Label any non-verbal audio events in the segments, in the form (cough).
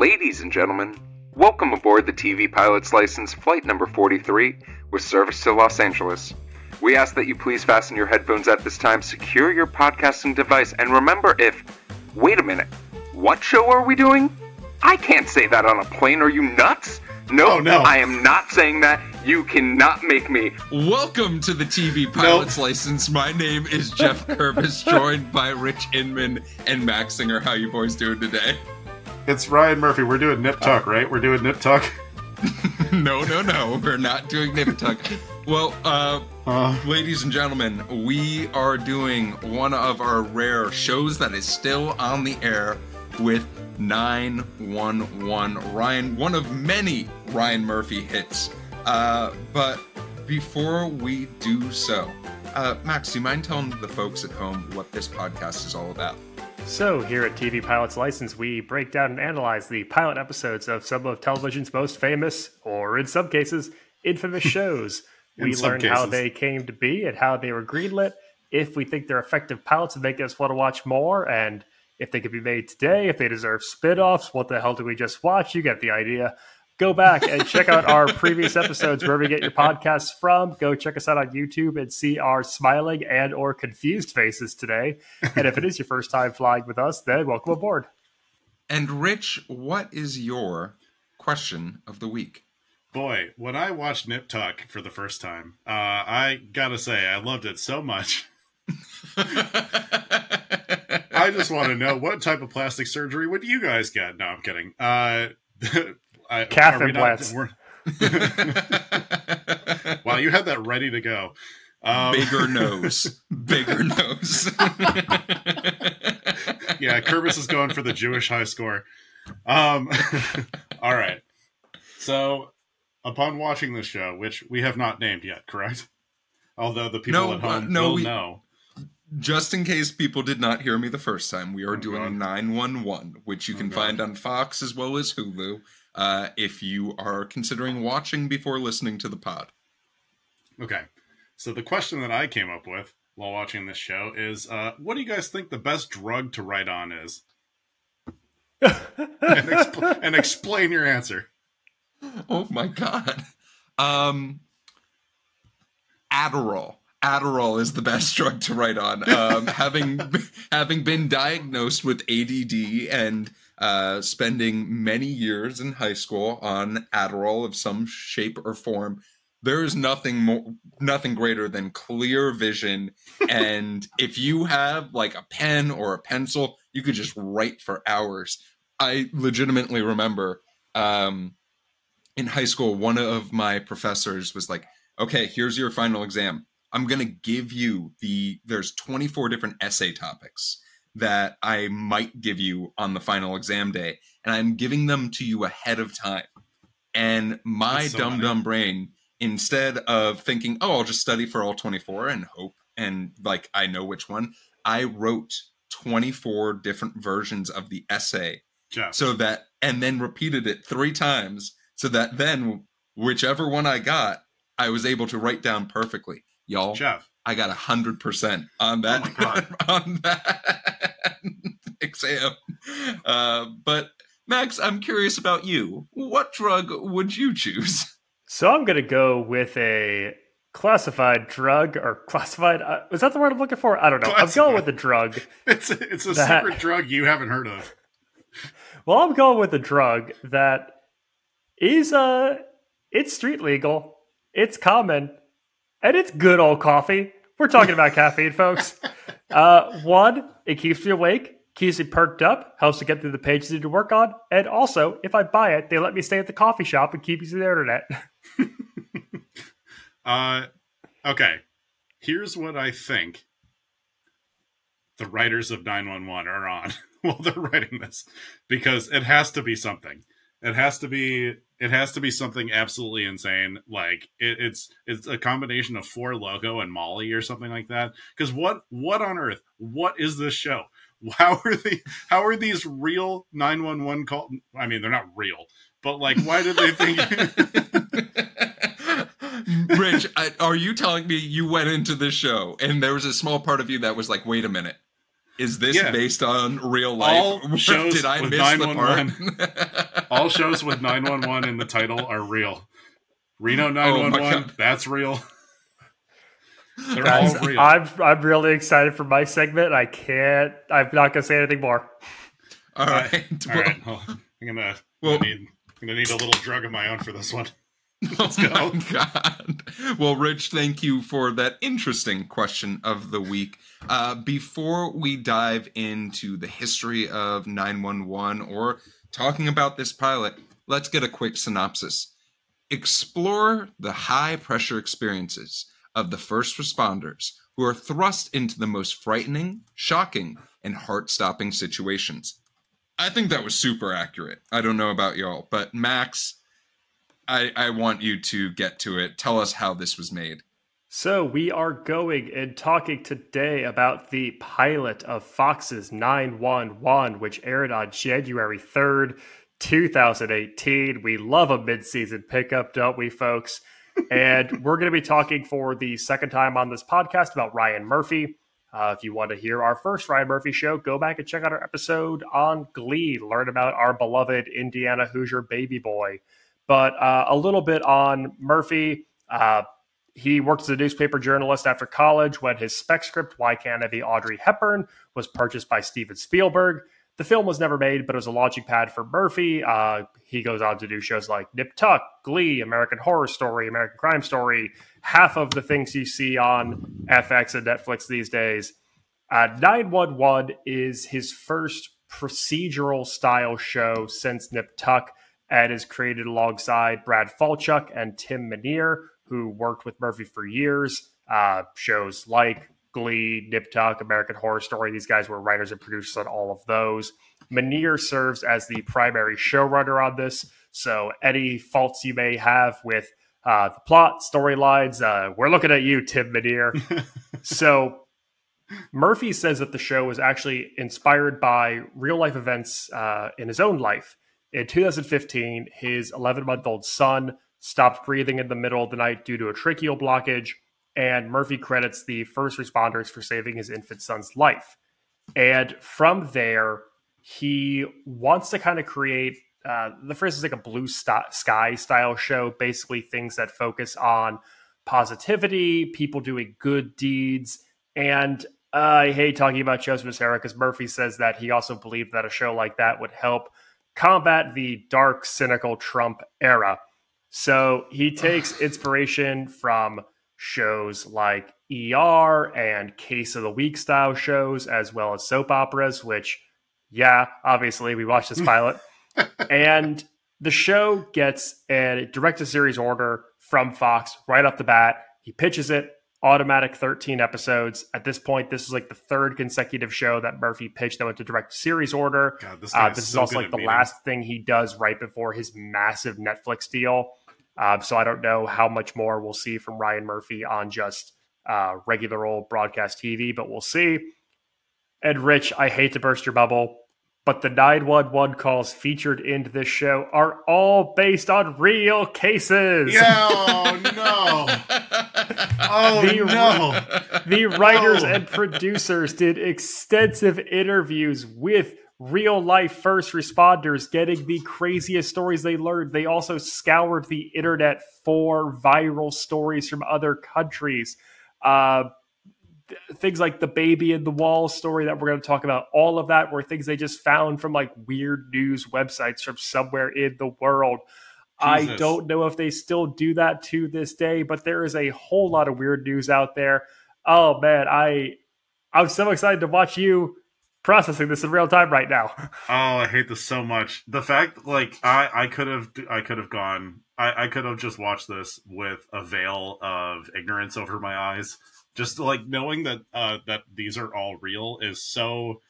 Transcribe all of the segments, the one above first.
Ladies and gentlemen, welcome aboard the TV Pilot's License Flight Number 43 with service to Los Angeles. We ask that you please fasten your headphones at this time, secure your podcasting device, and remember if. Wait a minute, what show are we doing? I can't say that on a plane, are you nuts? No, Oh, no. I am not saying that. You cannot make me. Welcome to the TV Pilot's License. My name is Geoff Kerbis, (laughs) joined by Rich Inman and Max Singer. How you boys doing today? It's Ryan Murphy. We're doing Nip Tuck, right? We're doing Nip Tuck. (laughs) no, no, no. We're not doing Nip Tuck. Well, uh, Uh, ladies and gentlemen, we are doing one of our rare shows that is still on the air with 911. Ryan, one of many Ryan Murphy hits. Uh, but before we do so, uh, Max, do you mind telling the folks at home what this podcast is all about? So, here at TV Pilot's License, we break down and analyze the pilot episodes of some of television's most famous, or in some cases, infamous (laughs) shows. In we learn how they came to be and how they were greenlit, if we think they're effective pilots and make us want to watch more, and if they could be made today, if they deserve spin offs, what the hell did we just watch? You get the idea. Go back and check out our previous episodes wherever you get your podcasts from. Go check us out on YouTube and see our smiling and or confused faces today. And if it is your first time flying with us, then welcome aboard. And Rich, what is your question of the week? boy, when I watched Nip Tuck for the first time, uh, I gotta say I loved it so much. (laughs) I just want to know what type of plastic surgery would you guys get? No, I'm kidding. Uh, (laughs) I, Calf are we not- implants. (laughs) wow, you had that ready to go. Um, Bigger (laughs) nose. Bigger nose. (laughs) yeah, Kerbis is going for the Jewish high score. Um, all right. So, upon watching this show, which we have not named yet, correct? Although the people No, at home uh, no, will we- know. Just in case people did not hear me the first time, we are Oh, doing God. 911, which you Oh, can God. find on Fox as well as Hulu uh, if you are considering watching before listening to the pod. Okay. So the question that I came up with while watching this show is, uh, what do you guys think the best drug to write on is? (laughs) and, expl- and explain your answer. Oh my god. Um Adderall. Adderall is the best (laughs) drug to write on. Um, having having been diagnosed with ADD and uh, spending many years in high school on Adderall of some shape or form, there is nothing more, nothing greater than clear vision. (laughs) And if you have like a pen or a pencil, you could just write for hours. I legitimately remember um, in high school, one of my professors was like, "Okay, here's your final exam. I'm going to give you the there's 24 different essay topics that I might give you on the final exam day, and I'm giving them to you ahead of time." And my so dumb funny. dumb brain, instead of thinking, "Oh, I'll just study for all 24 and hope," and like I know which one, I wrote 24 different versions of the essay Geoff. so that and then repeated it three times so that then whichever one i got i was able to write down perfectly y'all Geoff. I got a hundred percent on that Oh (laughs) on that (laughs) exam uh, but max i'm curious about you what drug would you choose So, I'm going to go with a classified drug or classified. Uh, is that the word I'm looking for? I don't know. I'm Classified. going with a drug. (laughs) It's a, it's a That- secret drug you haven't heard of. Well, I'm going with a drug that is uh it's street legal, it's common, and it's good old coffee. We're talking about caffeine, folks. (laughs) Uh, one, it keeps me awake, keeps me perked up, helps to get through the pages I need to work on, and also, if I buy it, they let me stay at the coffee shop and keep using the internet. (laughs) Uh, okay. Here's what I think the writers of 911 are on (laughs) while they're writing this because it has to be something. It has to be it has to be something absolutely insane. Like it, it's it's a combination of Four Loko and Molly or something like that. Because what what on earth? What is this show? (laughs) How are they? How are these real 911 call? I mean, they're not real, but like, why did they think? (laughs) Rich, I, are you telling me you went into this show and there was a small part of you that was like, wait a minute, Is this Yeah. based on real life? All (laughs) shows Did I with miss the part? (laughs) All shows with 911 in the title are real. Reno Oh 911, God. that's real. (laughs) They're Guys, all real. I'm I'm really excited for my segment. I can't. I'm not gonna say anything more. All right. All well, right. Well, I'm gonna, Well- I'm gonna need I'm gonna need a little drug of my own for this one. (laughs) Let's go. Oh my God. Well, Rich, thank you for that interesting question of the week. Uh, before we dive into the history of 911 or talking about this pilot, let's get a quick synopsis. Explore the high pressure experiences of the first responders who are thrust into the most frightening, shocking, and heart stopping situations. I think that was super accurate. I don't know about y'all, but Max, I, I want you to get to it. Tell us how this was made. So we are going and talking today about the pilot of Fox's 911, which aired on January 3rd, 2018. We love a mid-season pickup, don't we, folks? (laughs) and we're going to be talking for the second time on this podcast about Ryan Murphy. Uh, if you want to hear our first Ryan Murphy show, go back and check out our episode on Glee. Learn about our beloved Indiana Hoosier baby boy. But uh, a little bit on Murphy. Uh, he worked as a newspaper journalist after college when his spec script, Why Can't I Be Audrey Hepburn, was purchased by Steven Spielberg. The film was never made, but it was a launching pad for Murphy. Uh, he goes on to do shows like Nip Tuck, Glee, American Horror Story, American Crime Story, half of the things you see on FX and Netflix these days. Uh, 911 is his first procedural style show since Nip Tuck and is created alongside Brad Falchuk and Tim Minear, who worked with Murphy for years. Uh, shows like Glee, Nip Tuck, American Horror Story. These guys were writers and producers on all of those. Minear serves as the primary showrunner on this. So any faults you may have with uh, the plot, storylines, uh, we're looking at you, Tim Minear. (laughs) so Murphy says that the show was actually inspired by real life events uh, in his own life. In 2015, his 11 month old son stopped breathing in the middle of the night due to a tracheal blockage, and Murphy credits the first responders for saving his infant son's life. And from there, he wants to kind of create uh, the first is like a blue st- sky style show, basically things that focus on positivity, people doing good deeds, and uh, I hate talking about Joseph Massera because Murphy says that he also believed that a show like that would help combat the dark, cynical Trump era. So he (sighs) takes inspiration from shows like ER and Case of the Week style shows, as well as soap operas, which, yeah, obviously we watched this (laughs) pilot. and (laughs) the show gets a direct to series order from Fox right off the bat. He pitches it, automatic 13 episodes. At this point, this is like the third consecutive show that Murphy pitched that went to direct series order. God, this Uh, this is so also like the meetings. last thing he does right before his massive Netflix deal. Uh, so I don't know how much more we'll see from Ryan Murphy on just uh, regular old broadcast TV, but we'll see. And Rich, I hate to burst your bubble, but the 911 calls featured in this show are all based on real cases. Yeah, oh no. (laughs) Oh The- no. The writers No. and producers did extensive interviews with real life first responders, getting the craziest stories they learned. They also scoured the internet for viral stories from other countries. Uh, th- things like the baby in the wall story that we're going to talk about, all of that were things they just found from like weird news websites from somewhere in the world. I don't know if they still do that to this day, but there is a whole lot of weird news out there. Oh man, I I'm so excited to watch you processing this in real time right now. (laughs) Oh, I hate this so much. The fact, like, I, I could have, I could have gone, I, I could have just watched this with a veil of ignorance over my eyes. Just like knowing that, uh, that these are all real is so,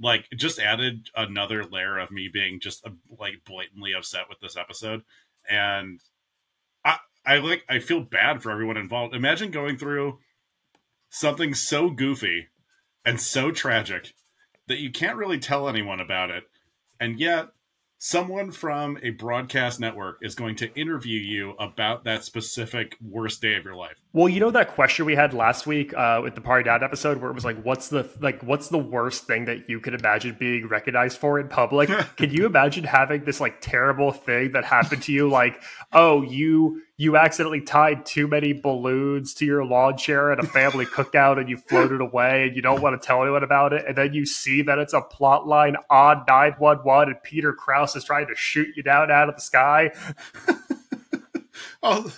like, just added another layer of me being just uh, like blatantly upset with this episode. And I, I like, I feel bad for everyone involved. Imagine going through something so goofy and so tragic that you can't really tell anyone about it and yet someone from a broadcast network is going to interview you about that specific worst day of your life. Well, you know that question we had last week uh, with the Party Dad episode, where it was like, "What's the like? What's the worst thing that you could imagine being recognized for in public?" (laughs) Can you imagine having this like terrible thing that happened to you? Like, oh, you you accidentally tied too many balloons to your lawn chair at a family cookout, and you floated away, and you don't want to tell anyone about it, and then you see that it's a plot line on nine one one, and Peter Krause is trying to shoot you down out of the sky. (laughs) oh,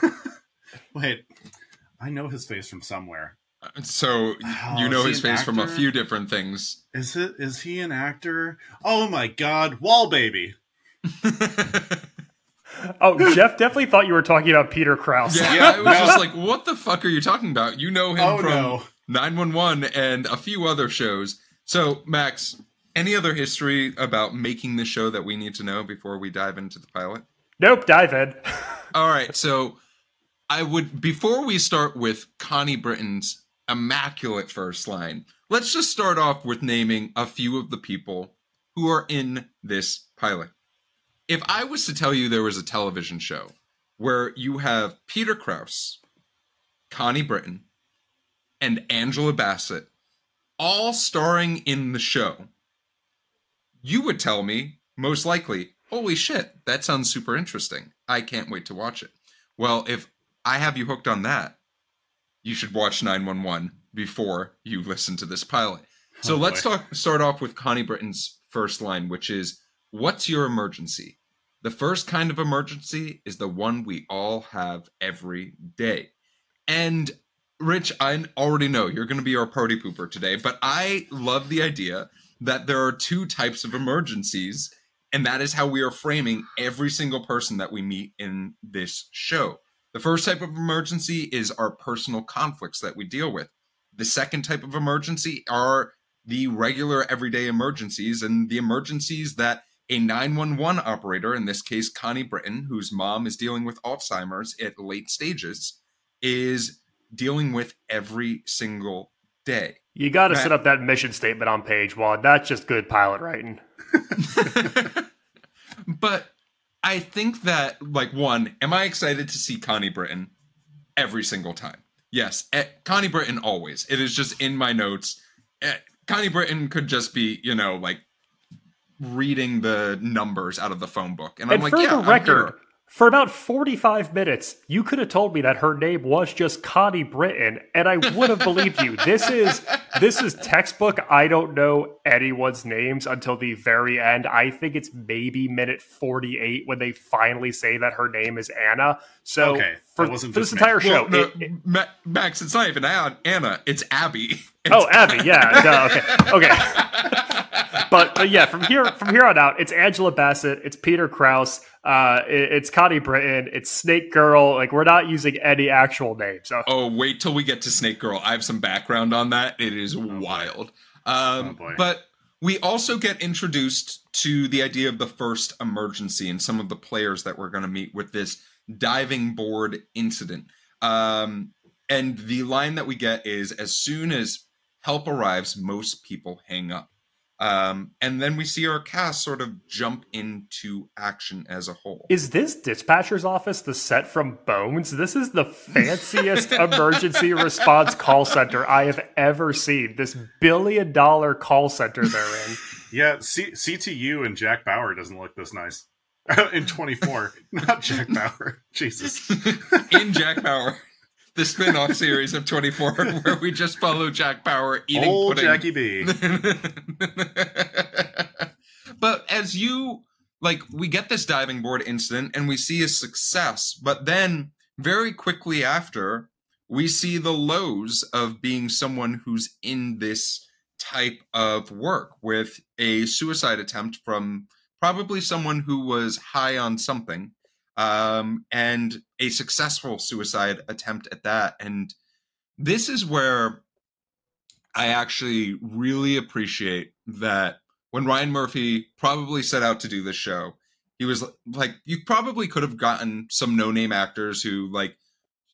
(laughs) wait. I know his face from somewhere. Uh, so Oh, you know his an face from a few different things. Is it? Is he an actor? Oh my God, Wall Baby. (laughs) Oh, Geoff definitely thought you were talking about Peter Krause. Yeah, Yeah, I was just like, what the fuck are you talking about? You know him Oh from no. 911 and a few other shows. So, Max, any other history about making the show that we need to know before we dive into the pilot? Nope, dive in. (laughs) All right, so I would before we start with Connie Britton's immaculate first line, let's just start off with naming a few of the people who are in this pilot. If I was to tell you there was a television show where you have Peter Krause, Connie Britton, and Angela Bassett all starring in the show, you would tell me, most likely, holy shit, that sounds super interesting. I can't wait to watch it. Well, if I have you hooked on that, you should watch 911 before you listen to this pilot. So Oh, let's boy. talk start off with Connie Britton's first line, which is what's your emergency? The first kind of emergency is the one we all have every day. And Rich, I already know you're going to be our party pooper today, but I love the idea that there are two types of emergencies, and that is how we are framing every single person that we meet in this show. The first type of emergency is our personal conflicts that we deal with. The second type of emergency are the regular everyday emergencies and the emergencies that a 911 operator, in this case Connie Britton, whose mom is dealing with Alzheimer's at late stages, is dealing with every single day. You got to set up that mission statement on page one. That's just good pilot writing. (laughs) but I think that, like, one, am I excited to see Connie Britton every single time? Yes, eh, Connie Britton always. It is just in my notes. Eh, Connie Britton could just be, you know, like reading the numbers out of the phone book, and, I'm and like, for yeah, the I'm record, here. for about 45 minutes, you could have told me that her name was just Connie Britton, and I would have believed you. (laughs) This is this is textbook. I don't know anyone's names until the very end. I think it's maybe minute 48 when they finally say that her name is Anna. So Okay, for, wasn't for this just me. entire show, Well, no, it- it- Max, it's not even An- Anna, it's Abby. (laughs) oh Abby, yeah, duh, okay, okay. (laughs) but, but yeah, from here from here on out, it's Angela Bassett, it's Peter Krause, uh, it- it's Connie Britton, it's Snake Girl. Like we're not using any actual names. So Oh, wait till we get to Snake Girl. I have some background on that. It is wild. Um, Oh, boy. but we also get introduced to the idea of the first emergency and some of the players that we're going to meet with this diving board incident. Um, and the line that we get is as soon as help arrives, most people hang up. Um, and then we see our cast sort of jump into action as a whole. is this dispatcher's office the set from Bones? This is the fanciest (laughs) emergency response call center I have ever seen. This billion dollar call center they're in. (laughs) Yeah, C- CTU and Jack Bauer doesn't look this nice. (laughs) in 24, not Jack Bauer. Jesus. in Jack Bauer, the spin-off series of 24, (laughs) where we just follow Jack Bauer eating Old pudding. Jackie B. (laughs) but as you like, we get this diving board incident and we see a success, but then very quickly after, we see the lows of being someone who's in this type of work with a suicide attempt from probably someone who was high on something um, and a successful suicide attempt at that. And this is where I actually really appreciate that when Ryan Murphy probably set out to do this show, he was like, you probably could have gotten some no name actors who like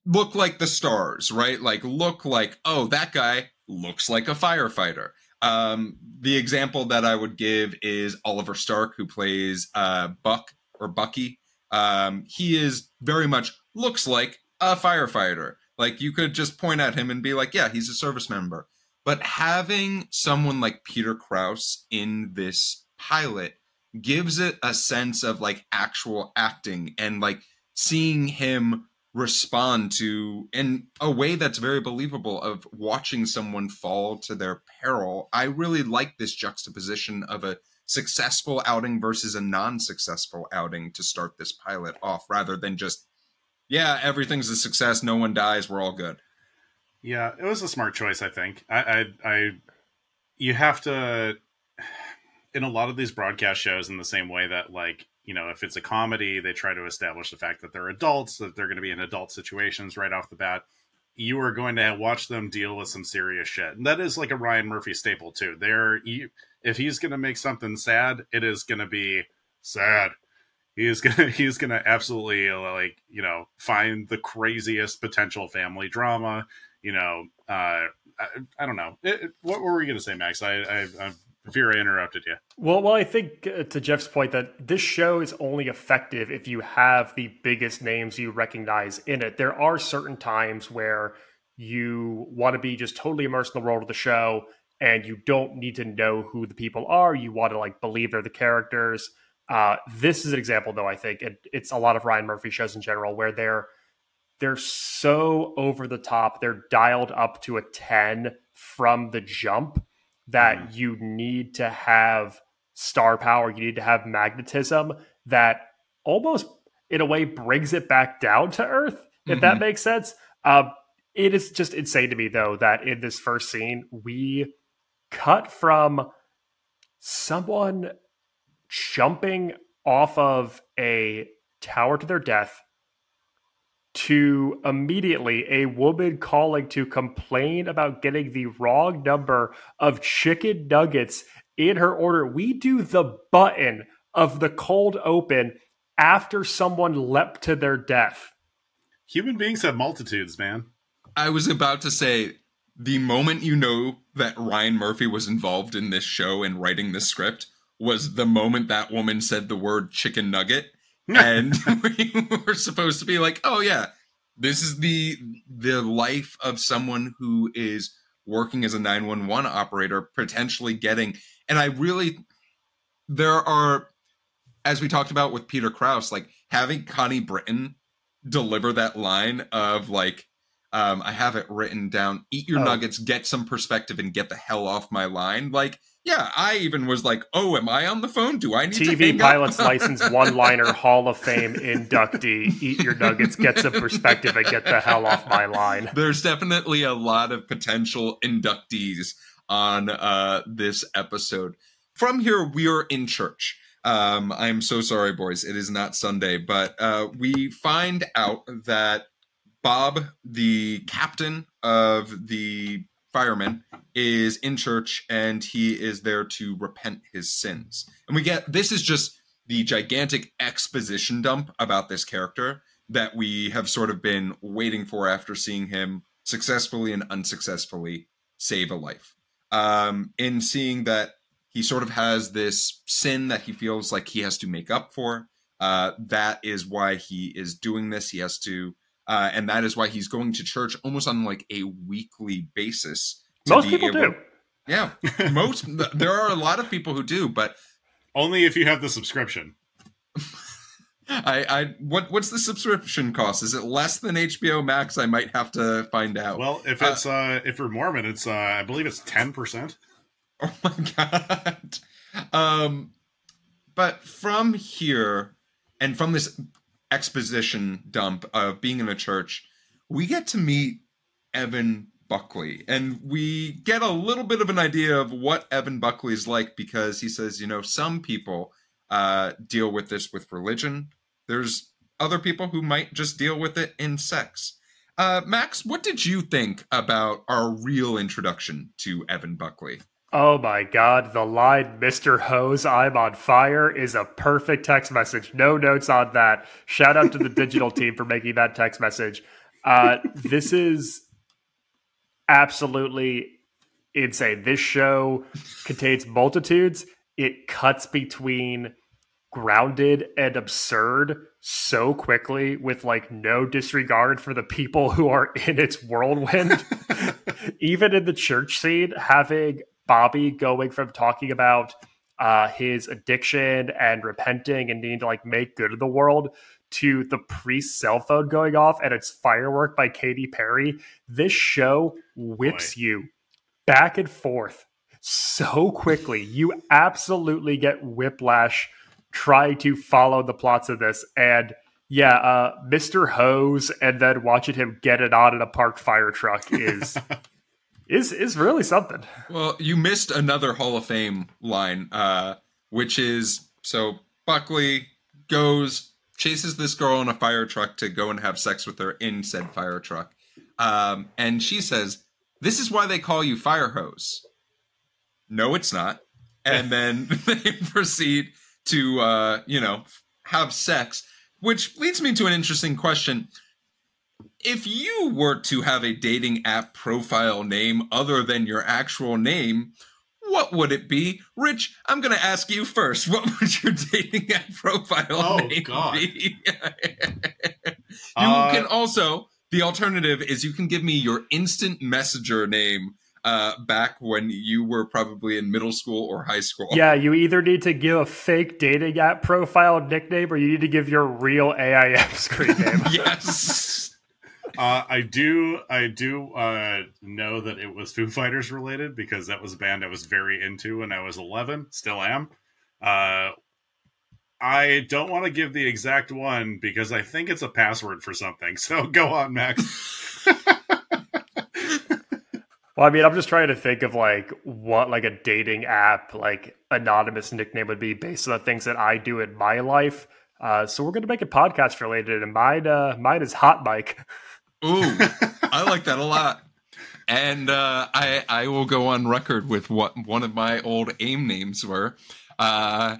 look like the stars, right? Like, look like, oh, that guy looks like a firefighter. Um, the example that I would give is Oliver Stark, who plays uh, Buck or Bucky. Um, he is very much looks like a firefighter. Like you could just point at him and be like, yeah, he's a service member. But having someone like Peter Krause in this pilot gives it a sense of like actual acting and like seeing him respond to in a way that's very believable of watching someone fall to their peril. I really like this juxtaposition of a successful outing versus a non-successful outing to start this pilot off rather than just yeah, everything's a success, no one dies, we're all good. Yeah, it was a smart choice, I think. I I, I you have to in a lot of these broadcast shows in the same way that like you know if it's a comedy they try to establish the fact that they're adults that they're going to be in adult situations right off the bat you are going to watch them deal with some serious shit and that is like a ryan murphy staple too there if he's to make something sad it is to be sad he's (laughs) gonna he's gonna absolutely like you know find the craziest potential family drama you know uh i, I don't know it, what were we gonna say max i i i'm Vera interrupted you. Well, well, I think uh, to Geoff's point that this show is only effective if you have the biggest names you recognize in it. There are certain times where you want to be just totally immersed in the world of the show and you don't need to know who the people are. You want to like believe they're the characters. Uh, this is an example, though. I think it, it's a lot of Ryan Murphy shows in general where they're they're so over the top. They're dialed up to a ten from the jump that mm. you need to have star power, you need to have magnetism that almost in a way brings it back down to earth, if mm-hmm. that makes sense. Um, it is just insane to me though that in this first scene we cut from someone jumping off of a tower to their death to immediately a woman calling to complain about getting the wrong number of chicken nuggets in her order. We do the button of the cold open after someone leapt to their death. Human beings have multitudes, man. I was about to say the moment you know that Ryan Murphy was involved in this show and writing this script was the moment that woman said the word chicken nugget (laughs) and we were supposed to be like, oh yeah, this is the the life of someone who is working as a 911 operator, potentially getting. And I really, there are, as we talked about with Peter Krause, like having Connie Britton deliver that line of like, um, I have it written down, eat your oh. nuggets, get some perspective, and get the hell off my line. Like, yeah, I even was like, "Oh, am I on the phone? Do I need TV pilot's license (laughs) one-liner Hall of Fame inductee? Eat your nuggets, get some perspective, and get the hell off my line." There's definitely a lot of potential inductees on uh, this episode. From here, we are in church. Um, I'm so sorry, boys. It is not Sunday, but uh, we find out that Bob, the captain of the firemen, is in church and he is there to repent his sins. And we get this is just the gigantic exposition dump about this character that we have sort of been waiting for after seeing him successfully and unsuccessfully save a life. Um, in seeing that he sort of has this sin that he feels like he has to make up for. Uh, that is why he is doing this. He has to uh, and that is why he's going to church almost on like a weekly basis. Most people able, do. Yeah, (laughs) most there are a lot of people who do, but only if you have the subscription. (laughs) I, I what what's the subscription cost? Is it less than HBO Max? I might have to find out. Well, if uh, it's uh, uh if you're Mormon, it's uh I believe it's ten percent. (laughs) Oh my god. Um but from here and from this exposition dump of being in a church, we get to meet Evan Buckley. And we get a little bit of an idea of what Evan Buckley is like because he says, you know, some people uh, deal with this with religion. There's other people who might just deal with it in sex. Uh, Max, what did you think about our real introduction to Evan Buckley? Oh my god, the line Mr. Hose, I'm on fire is a perfect text message. No notes on that. Shout out to the digital team for making that text message. Uh, this is absolutely insane. This show contains multitudes. It cuts between grounded and absurd so quickly with like no disregard for the people who are in its whirlwind. (laughs) Even in the church scene, having Bobby going from talking about uh, his addiction and repenting and needing to like make good of the world to the priest's cell phone going off and it's firework by Katy Perry. This show whips Boy. you back and forth so quickly. You absolutely get whiplash try to follow the plots of this. And yeah, uh, Mr. Hose and then watching him get it on in a parked fire truck is (laughs) is is really something. Well, you missed another Hall of Fame line, uh, which is so Buckley goes chases this girl in a fire truck to go and have sex with her in said fire truck, um, and she says, "This is why they call you fire hose." No, it's not. And (laughs) then (laughs) they proceed to uh, you know have sex, which leads me to an interesting question. If you were to have a dating app profile name other than your actual name, what would it be? Rich, I'm going to ask you first. (laughs) What would your dating app profile oh, name God. be? (laughs) you uh, can also, the alternative is you can give me your instant messenger name uh, back when you were probably in middle school or high school. Yeah, you either need to give a fake dating app profile nickname or you need to give your real AIM screen (laughs) name. yes. Uh, I do, I do uh, know that it was Foo Fighters related because that was a band I was very into when I was 11. Still am. Uh, I don't want to give the exact one because I think it's a password for something. (laughs) So go on, Max. Well, I mean, I'm just trying to think of like what like a dating app like anonymous nickname would be based on the things that I do in my life. Uh, so we're going to make a podcast related, and mine uh, mine is Hot Mike. (laughs) Ooh, I like that a (laughs) lot. And uh, I I will go on record with what one of my old AIM names were. Uh,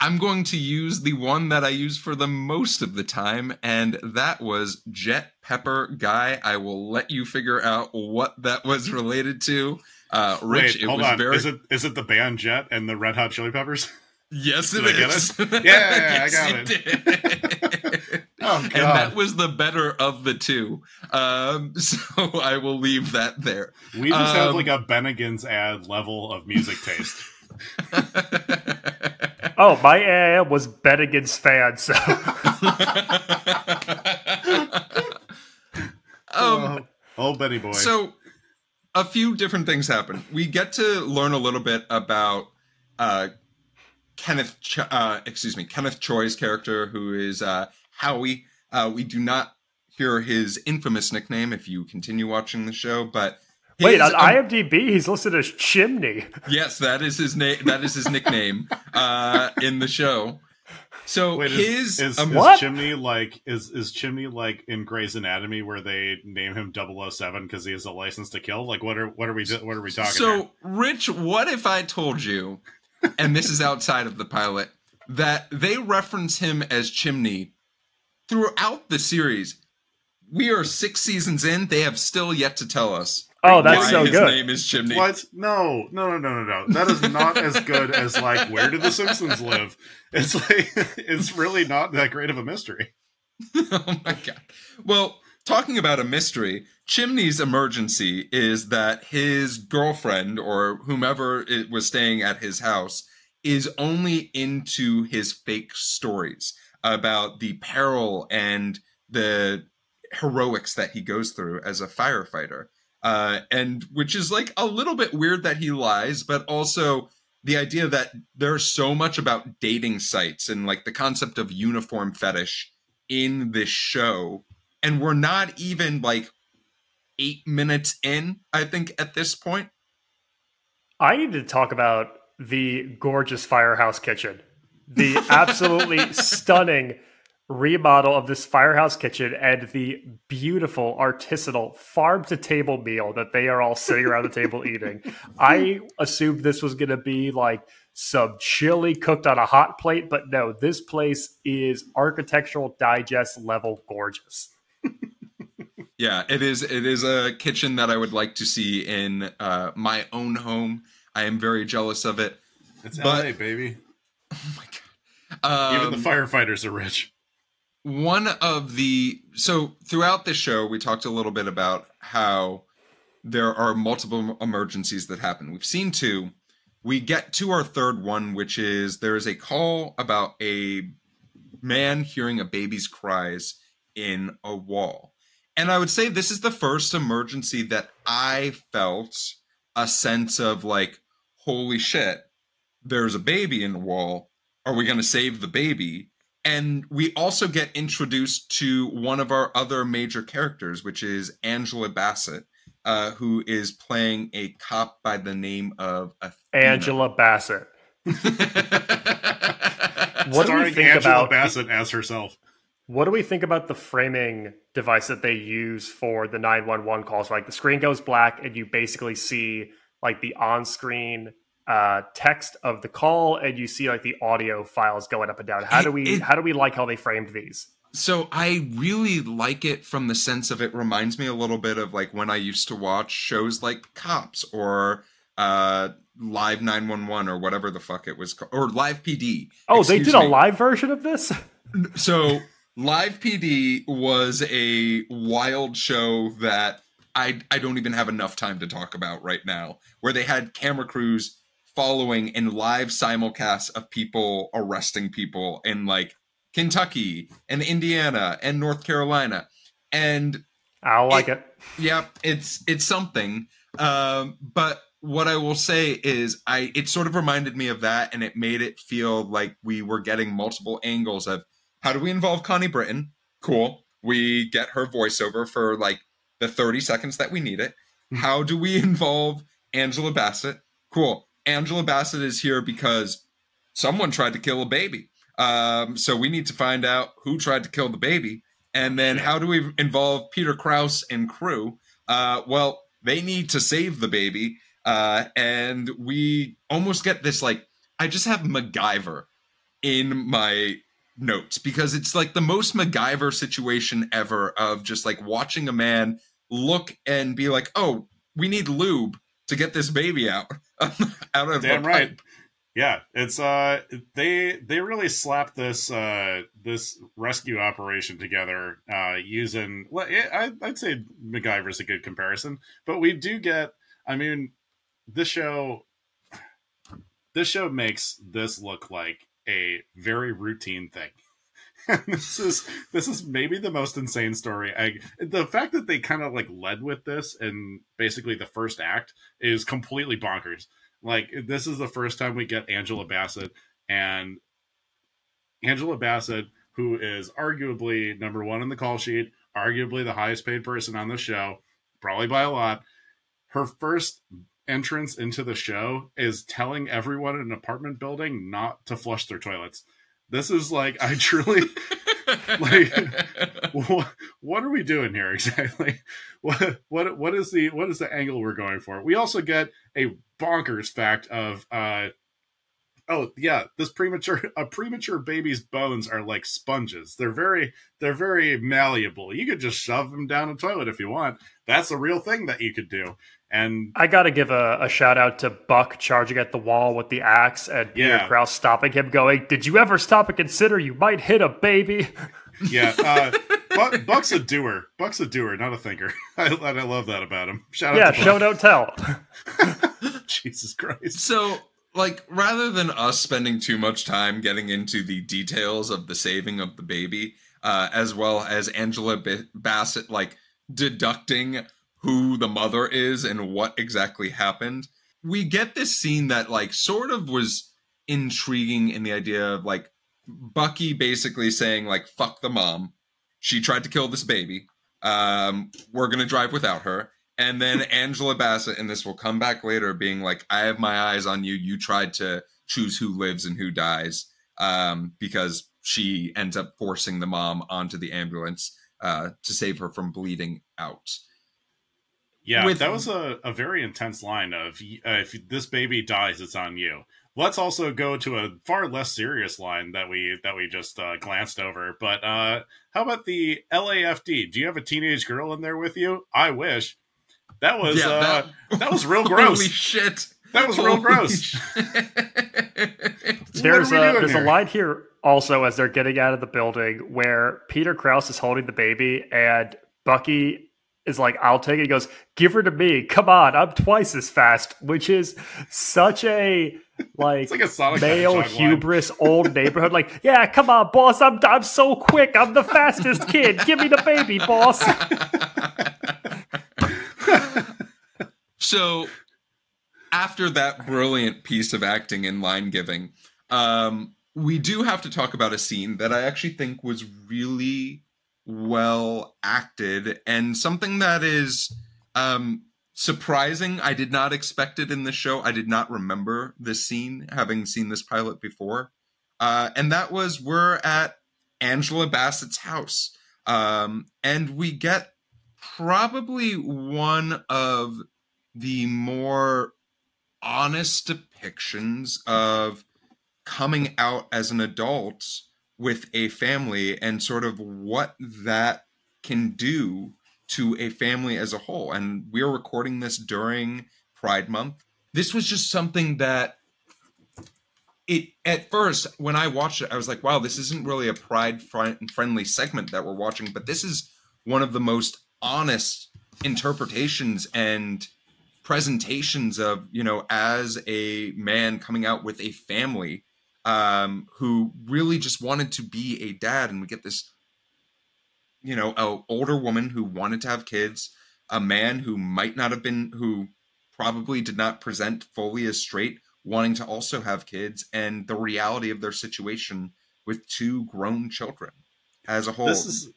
I'm going to use the one that I use for the most of the time, and that was Jet Pepper Guy. I will let you figure out what that was related to. Uh, Rich, Wait, it hold was on. very. Is it is it the band Jet and the Red Hot Chili Peppers? Yes, (laughs) it Did is. I it? Yeah, yes, I got it. Oh, (laughs) And that was the better of the two. Um, (laughs) so I will leave that there. We just um, have like a Bennigan's ad level of music taste. (laughs) oh, my AIM was Bennigan's fan, so. um, oh, Benny boy. So, a few different things happen. We get to learn a little bit about uh, Kenneth, Ch- uh, excuse me, Kenneth Choi's character, who is uh, Howie. Uh, we do not hear his infamous nickname if you continue watching the show, but Wait, on IMDb, he's listed as Chimney. Yes, that is his name. That is his nickname (laughs) uh, in the show. So Wait, his is, is, um, is, Chimney like is is Chimney like in Grey's Anatomy where they name him 007 because he has a license to kill? Like what are what are we what are we talking? So here? Rich, what if I told you, and this is outside of the pilot, that they reference him as Chimney throughout the series? We are six seasons in; they have still yet to tell us Oh, that's so his good. His name is Chimney. What? No, no, no, no, no, no. That is not as good as like where did the Simpsons live? It's like (laughs) it's really not that great of a mystery. (laughs) oh my god. Well, talking about a mystery, Chimney's emergency is that his girlfriend or whomever it was staying at his house is only into his fake stories about the peril and the heroics that he goes through as a firefighter. Uh, and which is like a little bit weird that he lies, but also the idea that there's so much about dating sites and like the concept of uniform fetish in this show, and we're not even like eight minutes in. I think at this point, I need to talk about the gorgeous firehouse kitchen, the absolutely stunning remodel of this firehouse kitchen and the beautiful artisanal farm to table meal that they are all sitting around the table eating. I assumed this was going to be like some chili cooked on a hot plate, but no, this place is architectural digest level gorgeous. Yeah, it is. It is a kitchen that I would like to see in uh, my own home. I am very jealous of it. It's But- LA, baby. Oh my god! Even Um, the firefighters are rich. one of the so throughout this show we talked a little bit about how there are multiple emergencies that happen we've seen two we get to our third one which is there is a call about a man hearing a baby's cries in a wall and i would say this is the first emergency that i felt a sense of like holy shit there's a baby in the wall are we going to save the baby and we also get introduced to one of our other major characters, which is Angela Bassett, uh, who is playing a cop by the name of Athena. Angela Bassett. (laughs) What do we think Angela about Bassett as herself. What do we think about the framing device that they use for the 911 calls? Like the screen goes black and you basically see like the on-screen uh, text of the call and you see like the audio files going up and down. How do we It- how do we like how they framed these? So I really like it from the sense of it reminds me a little bit of like when I used to watch shows like Cops or uh Live 911 or whatever the fuck it was called or Live PD. Oh, they did a me. live version of this? (laughs) So Live PD was a wild show that I I don't even have enough time to talk about right now, where they had camera crews following and live simulcasts of people arresting people in like Kentucky and Indiana and North Carolina. And I like it. Yep, it's it's something. Um, but what I will say is, I it sort of reminded me of that, and it made it feel like we were getting multiple angles of how do we involve Connie Britton? Cool, we get her voiceover for like the thirty seconds that we need it. How do we involve Angela Bassett? Cool, Angela Bassett is here because someone tried to kill a baby. Um, so we need to find out who tried to kill the baby. And then how do we involve Peter Krause and crew? Uh, well, they need to save the baby. Uh, and we almost get this like, I just have MacGyver in my notes because it's like the most MacGyver situation ever of just like watching a man look and be like, oh, we need lube to get this baby out (laughs) out of Damn right. pipe. Yeah, it's uh they they really slapped this uh this rescue operation together uh using well it, I I'd say MacGyver's a good comparison, but we do get I mean this show this show makes this look like a very routine thing. (laughs) This is this is maybe the most insane story. I the fact that they kind of like led with this and basically the first act is completely bonkers. Like this is the first time we get Angela Bassett and Angela Bassett, who is arguably number one in the call sheet, arguably the highest paid person on the show, probably by a lot. Her first entrance into the show is telling everyone in an apartment building not to flush their toilets. This is like I truly (laughs) like what, what are we doing here exactly? What what what is the what is the angle we're going for? We also get a bonkers fact of uh oh yeah this premature (laughs) a premature baby's bones are like sponges. They're very they're very malleable. You could just shove them down a toilet if you want. That's a real thing that you could do. And I got to give a, a shout out to Buck charging at the wall with the axe and Peter Yeah. Krause stopping him, going, Did you ever stop and consider you might hit a baby? (laughs) yeah uh (laughs) Buck, buck's a doer. Buck's a doer not a thinker. I, I love that about him. Shout yeah, out to show don't tell. Jesus christ. So, like, rather than us spending too much time getting into the details of the saving of the baby, uh, as well as Angela B- Bassett, like, deducting who the mother is and what exactly happened, we get this scene that, like, sort of was intriguing in the idea of, like, Bucky basically saying, like, fuck the mom. She tried to kill this baby. Um, we're to drive without her. And then Angela Bassett, and this will come back later, being like, I have my eyes on you. You tried to choose who lives and who dies um, because she ends up forcing the mom onto the ambulance uh, to save her from bleeding out. Yeah, With- that was a, a very intense line of uh, if this baby dies, it's on you. let's also go to a far less serious line that we that we just uh, glanced over. But uh, how about the LAFD? Do you have a teenage girl in there with you? I wish. That was Yeah, uh, that- that, was real (laughs) gross. Holy shit! That was real gross. shit. (laughs) There's What are we a doing there's here? a line here also as they're getting out of the building where Peter Krause is holding the baby and Bucky is like, "I'll take it." He goes, "Give her to me. Come on, I'm twice as fast," which is such a like, It's like a Sonic male Hedgehog line. hubris old neighborhood. Like, yeah, come on, boss. I'm I'm so quick. I'm the fastest kid. Give me the baby, boss. (laughs) so after that brilliant piece of acting and line giving um we do have to talk about a scene that i actually think was really well acted and something that is um surprising. I did not expect it in the show. I did not remember this scene having seen this pilot before. Uh and that was we're at angela bassett's house um and we get probably one of the more honest depictions of coming out as an adult with a family and sort of what that can do to a family as a whole. And we're recording this during Pride Month. This was just something that it at first when I watched it, I was like, wow, this isn't really a pride friendly segment that we're watching, but this is one of the most honest interpretations and presentations of you know as a man coming out with a family um who really just wanted to be a dad. And we get this you know a older woman who wanted to have kids a man who might not have been who probably did not present fully as straight wanting to also have kids and the reality of their situation with two grown children as a whole. This is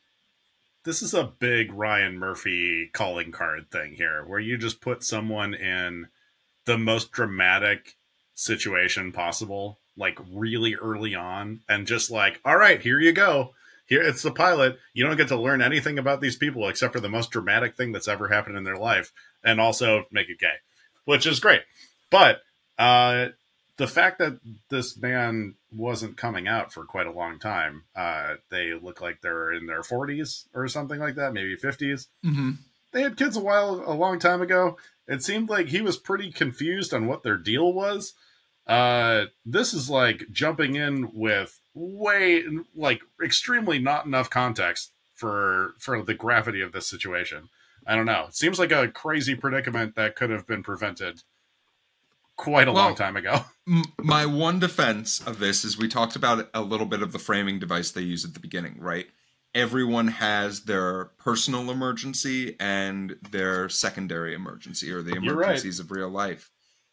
this is a big Ryan Murphy calling card thing here, where you just put someone in the most dramatic situation possible, like really early on, and just like, all right, here you go. Here it's the pilot. You don't get to learn anything about these people except for the most dramatic thing that's ever happened in their life, and also make it gay, which is great. But uh, the fact that this man wasn't coming out for quite a long time, uh, they look like they're in their 40s or something like that, maybe 50s. Mhm. They had kids a while, a long time ago. It seemed like he was pretty confused on what their deal was. Uh, this is like jumping in with way, like, extremely not enough context for for the gravity of this situation. I don't know. It seems like a crazy predicament that could have been prevented quite a Well, long time ago. (laughs) M- my one defense of this is we talked about a little bit of the framing device they use at the beginning, right? Everyone has their personal emergency and their secondary emergency or the You're right. emergencies of real life.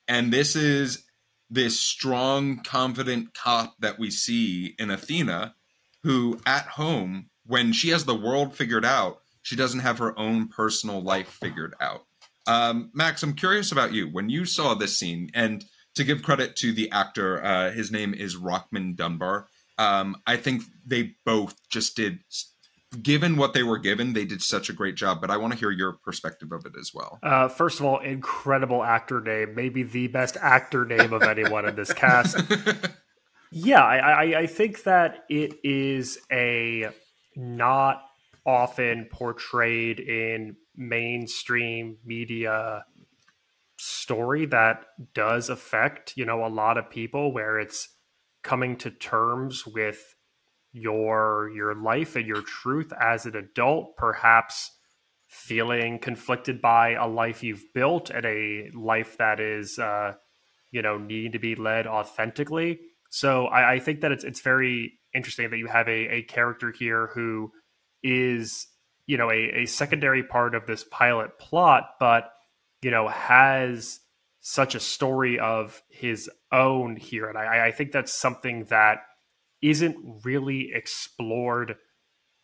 And this is this strong, confident cop that we see in Athena who at home, when she has the world figured out, she doesn't have her own personal life figured out. Um, Max, I'm curious about you. When you saw this scene, and to give credit to the actor, uh, his name is Rockmond Dunbar. Um, I think they both just did, given what they were given, they did such a great job. But I want to hear your perspective of it as well. Uh, first of all, incredible actor name, maybe the best actor name of anyone in this cast. (laughs) Yeah, I, I, I think that it is a not often portrayed in mainstream media story that does affect, you know, a lot of people where it's coming to terms with your your life and your truth as an adult, perhaps feeling conflicted by a life you've built and a life that is uh, you know needing to be led authentically. So I, I think that it's it's very interesting that you have a, a character here who is you know a, a secondary part of this pilot plot, but you know has such a story of his own here, and I, I think that's something that isn't really explored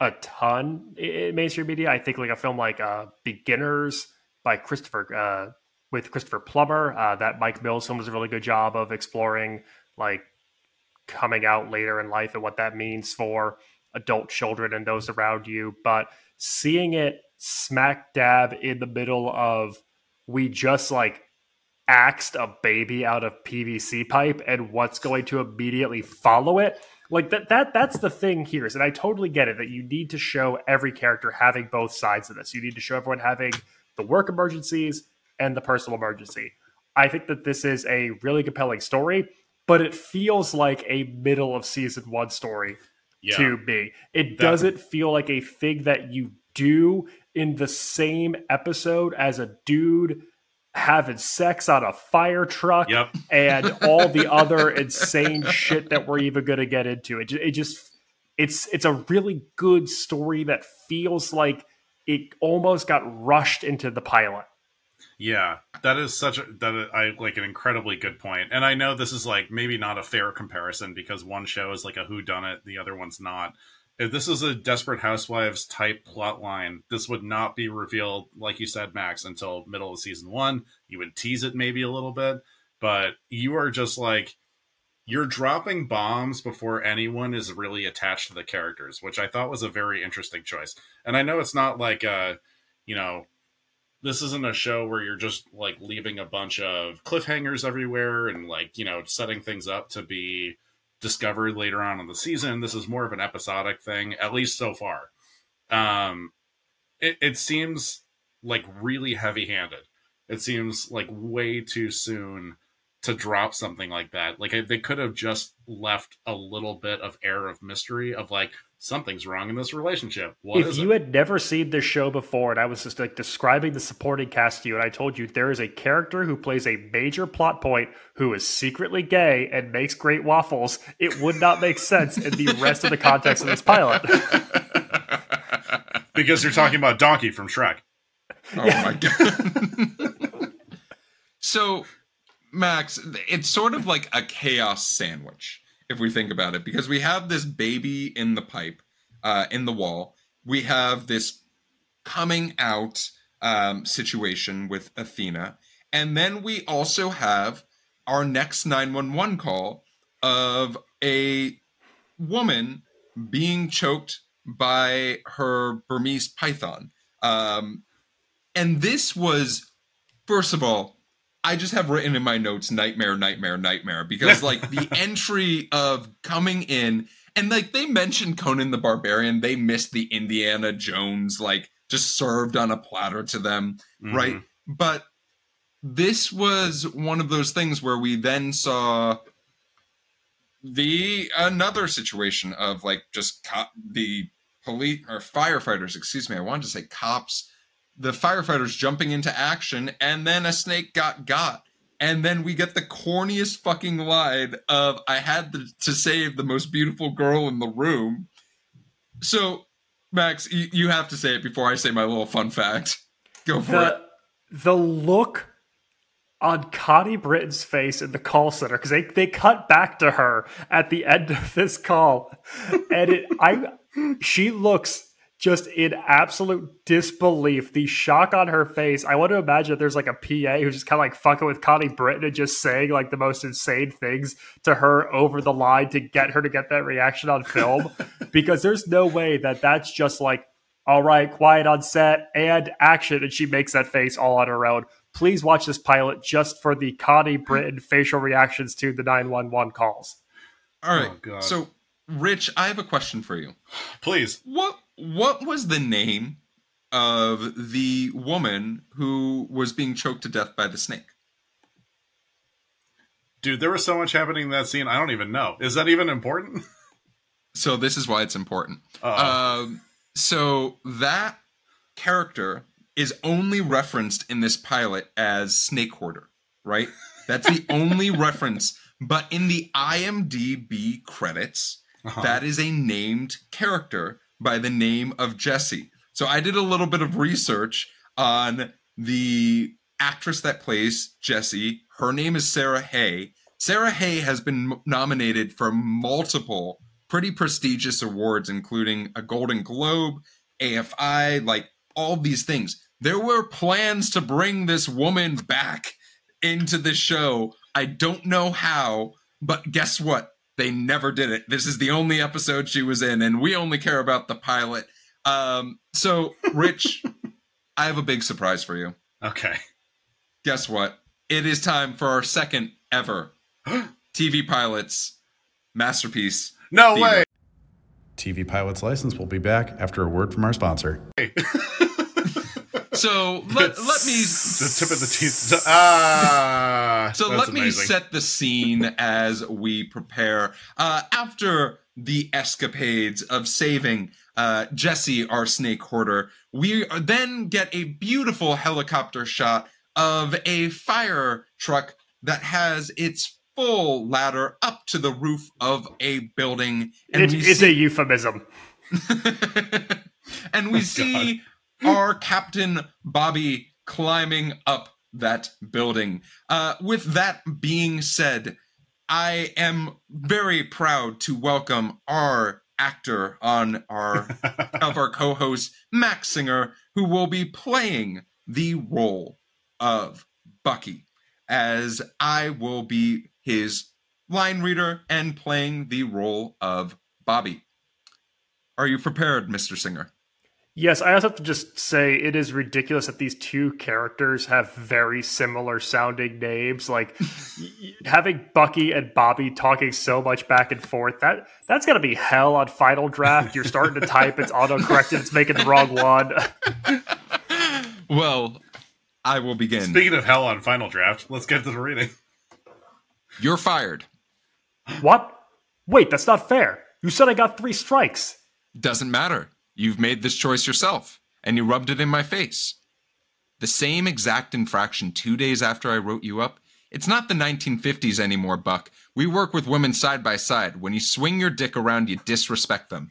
a ton in mainstream media. I think like a film like uh, Beginners by Christopher uh, with Christopher Plummer, uh, that Mike Mills film does a really good job of exploring like coming out later in life and what that means for adult children and those around you. But seeing it smack dab in the middle of we just like axed a baby out of PVC pipe and what's going to immediately follow it. Like that that that's the thing here is and I totally get it that you need to show every character having both sides of this. You need to show everyone having the work emergencies and the personal emergency. I think that this is a really compelling story, but it feels like a middle of season 1 story Yeah. to be. It That- doesn't feel like a thing that you do in the same episode as a dude having sex on a fire truck Yep. and (laughs) all the other insane shit that we're even going to get into. It, it just it's it's a really good story that feels like it almost got rushed into the pilot. Yeah, that is such a that I like an incredibly good point. And I know this is like maybe not a fair comparison because one show is like a who done it, the other one's not. If this is a Desperate Housewives type plot line, this would not be revealed, like you said, Max, until middle of season one. You would tease it maybe a little bit, but you are just like you're dropping bombs before anyone is really attached to the characters, which I thought was a very interesting choice. And I know it's not like uh, you know, this isn't a show where you're just like leaving a bunch of cliffhangers everywhere and like you know setting things up to be discovered later on in the season. This is more of an episodic thing at least so far. Um it, it seems like really heavy handed it seems like way too soon to drop something like that. Like they could have just left a little bit of air of mystery of like something's wrong in this relationship What if is you it? had never seen this show before and I was just like describing the supporting cast to you and I told you there is a character who plays a major plot point who is secretly gay and makes great waffles, it would not make sense in the rest of the context of this pilot. (laughs) because you're talking about donkey from shrek Oh my god. (laughs) so, Max, it's sort of like a chaos sandwich if we think about it, because we have this baby in the pipe, uh, in the wall. We have this coming out um, situation with Athena, and then we also have our next 911 call of a woman being choked by her Burmese python. Um, and this was, first of all, I just have written in my notes nightmare, nightmare, nightmare because like the (laughs) entry of coming in and like they mentioned Conan the Barbarian, they missed the Indiana Jones like just served on a platter to them, right? Mhm. But this was one of those things where we then saw the another situation of like just cop the police or firefighters, excuse me, I wanted to say cops the firefighters jumping into action, and then a snake got got. And then we get the corniest fucking line of I had the, to save the most beautiful girl in the room. So, Max, you, you have to say it before I say my little fun fact. (laughs) Go for it. the the look on Connie Britton's face in the call center because they, they cut back to her at the end of this call, and it I she looks just in absolute disbelief. The shock on her face. I want to imagine that there's like a PA who's just kind of like fucking with Connie Britton and just saying like the most insane things to her over the line to get her to get that reaction on film, (laughs) because there's no way that that's just like all right, quiet on set and action, and she makes that face all on her own. Please watch this pilot just for the Connie Britton facial reactions to the 911 calls. All right. Oh, God. So, Rich, I have a question for you. please What what was the name of the woman who was being choked to death by the snake? Dude, there was so much happening in that scene. I don't even know. Is that even important? (laughs) So this is why it's important. Um, so that character is only referenced in this pilot as Snake Hoarder, right? That's the (laughs) only reference. But in the IMDb credits, uh-huh. that is a named character by the name of Jesse. So I did a little bit of research on the actress that plays Jesse. Her name is Sarah Hay. Sarah Hay has been nominated for multiple pretty prestigious awards, including a Golden Globe, AFI, like all these things. There were plans to bring this woman back into the show. I don't know how, but guess what? They never did it. This is the only episode she was in, and we only care about the pilot. Um, so, Rich, (laughs) I have a big surprise for you. okay. Guess what? it is time for our second ever (gasps) TV pilots masterpiece. No Theme. way. TV Pilot's License will be back after a word from our sponsor. (laughs) So (laughs) let, let me the tip of the teeth. Ah, So let me amazing. set the scene as we prepare. Uh, after the escapades of saving uh, Jesse, our snake hoarder, we then get a beautiful helicopter shot of a fire truck that has its full ladder up to the roof of a building. It we is see- a euphemism. (laughs) and we (laughs) see (laughs) our Captain Bobby climbing up that building. Uh, with that being said, I am very proud to welcome our actor on our (laughs) of our co-host Max Singer, who will be playing the role of Bucky, as I will be his line reader and playing the role of Bobby. Are you prepared, Mr. Singer? Yes, I also have to just say it is ridiculous that these two characters have very similar sounding names. Like y- y- having Bucky and Bobby talking so much back and forth. That that's gonna be hell on Final Draft. You're starting to type, it's auto-corrected, it's making the wrong one. (laughs) Well, I will begin. Speaking of hell on Final Draft, let's get to the reading. You're fired. what? Wait, that's not fair. You said I got three strikes. Doesn't matter. You've made this choice yourself, and you rubbed it in my face. The same exact infraction two days after I wrote you up. It's not the 1950s anymore, Buck. We work with women side by side. When you swing your dick around, you disrespect them.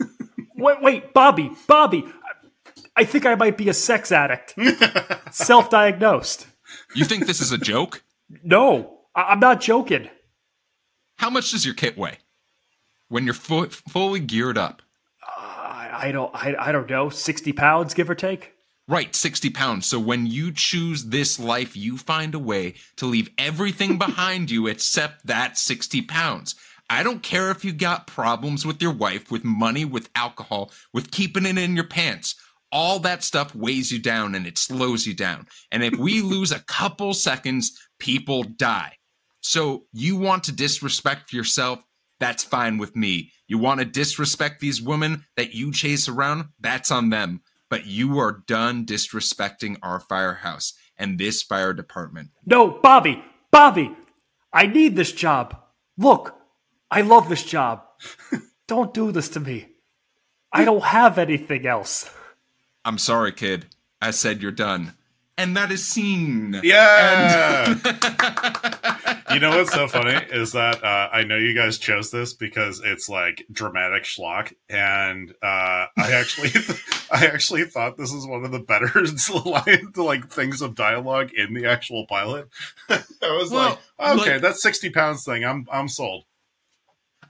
(laughs) Wait, wait, Bobby, Bobby. I think I might be a sex addict. (laughs) Self-diagnosed. You think this is a joke? (laughs) No, I- I'm not joking. How much does your kit weigh? When you're fu- fully geared up. I, don't, I, I don't know, sixty pounds, give or take. Right, 60 pounds. So when you choose this life, you find a way to leave everything (laughs) behind you except that 60 pounds. I don't care if you got problems with your wife, with money, with alcohol, with keeping it in your pants. All that stuff weighs you down and it slows you down. And if we (laughs) lose a couple seconds, people die. So you want to disrespect yourself? That's fine with me. You want to disrespect these women that you chase around? That's on them but you are done disrespecting our firehouse and this fire department. No, Bobby, Bobby, I need this job. Look, I love this job. (laughs) don't do this to me. I don't have anything else. I'm sorry, kid. I said you're done. And that is seen. Yeah. (laughs) you know what's so funny is that uh, I know you guys chose this because it's like dramatic schlock, and uh, I actually, (laughs) I actually thought this is one of the better (laughs) like things of dialogue in the actual pilot. (laughs) I was Well, like, okay, like- that sixty pounds thing, I'm, I'm sold.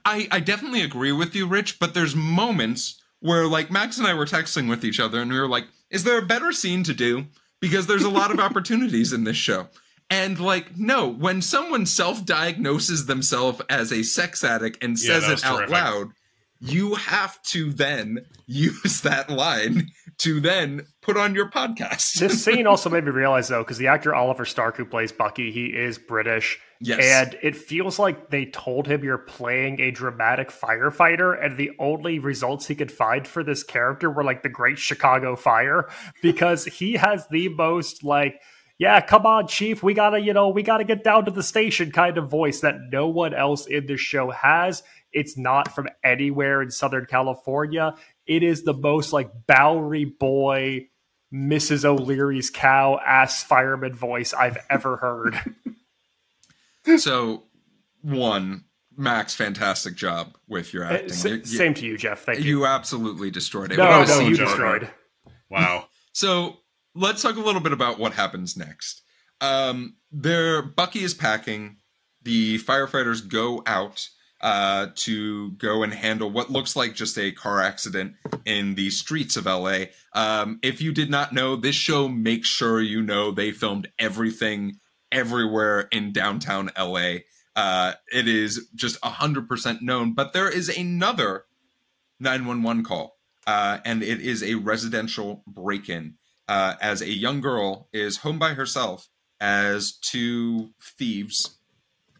I, I definitely agree with you, Rich, but there's moments where, like, Max and I were texting with each other and we were like, is there a better scene to do? Because there's a lot of opportunities in this show. And, like, no, when someone self diagnoses themselves as a sex addict and says that was it out terrific. loud, you have to then use that line to then put on your podcast. This (laughs) scene also made me realize, though, because the actor Oliver Stark, who plays Bucky, he is British. Yes. And it feels like they told him you're playing a dramatic firefighter, and the only results he could find for this character were like the Great Chicago Fire, because he has the most like, yeah, come on, Chief, we gotta, you know, we gotta get down to the station kind of voice that no one else in this show has. It's not from anywhere in Southern California. It is the most like Bowery boy, Mrs. O'Leary's cow ass fireman voice I've ever heard. (laughs) so, one, Max, fantastic job with your Uh, acting. s- You- you- same to you, Geoff. Thank you. you absolutely destroyed it. no, What no, you destroyed. Wow. So let's talk a little bit about what happens next. Um, there, Bucky is packing. The firefighters go out uh, to go and handle what looks like just a car accident in the streets of LA. Um, if you did not know, this show makes sure you know they filmed everything everywhere in downtown LA. Uh, it is just 100% known, but there is another 911 call, uh, and it is a residential break in uh, as a young girl is home by herself as two thieves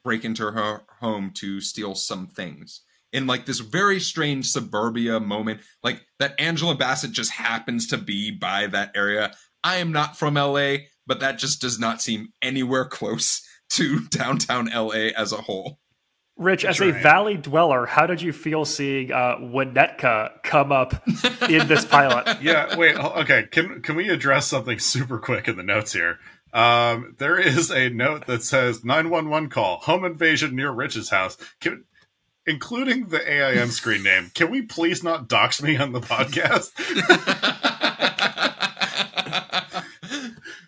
break into her home to steal some things. In like this very strange suburbia moment like that angela bassett just happens to be by that area. I am not from la but that just does not seem anywhere (laughs) close to downtown la as a whole Rich, as That's a right. Valley dweller, how did you feel seeing uh, Winnetka come up in this pilot? (laughs) yeah, wait, okay. Can can we address something super quick in the notes here? Um, there is a note that says 911 call, home invasion near Rich's house. Can, including the AIM screen name. Can we please not dox me on the podcast? (laughs)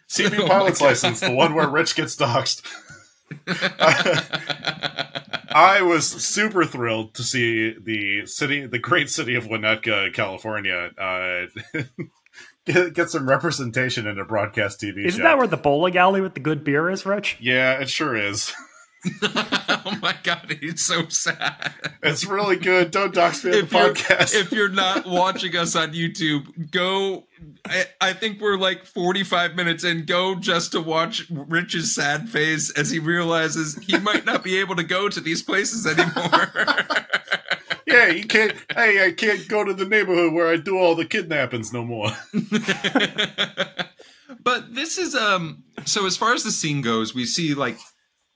TV Oh pilot's God. license, the one where Rich gets doxed. (laughs) I was super thrilled to see the city, the great city of Winnetka, California, uh, (laughs) get, get some representation in a broadcast TV show. Isn't show. that where the bowling alley with the good beer is, Rich? yeah, it sure is. (laughs) (laughs) oh my god, he's so sad. It's really good. Don't dox me on the if you're, podcast. if you're not watching us on YouTube, go. I, I think we're like 45 minutes in. Go just to watch Rich's sad face as he realizes he might not be able to go to these places anymore. (laughs) yeah, you can't. Hey, I can't go to the neighborhood where I do all the kidnappings no more. (laughs) but this is um so as far as the scene goes we see like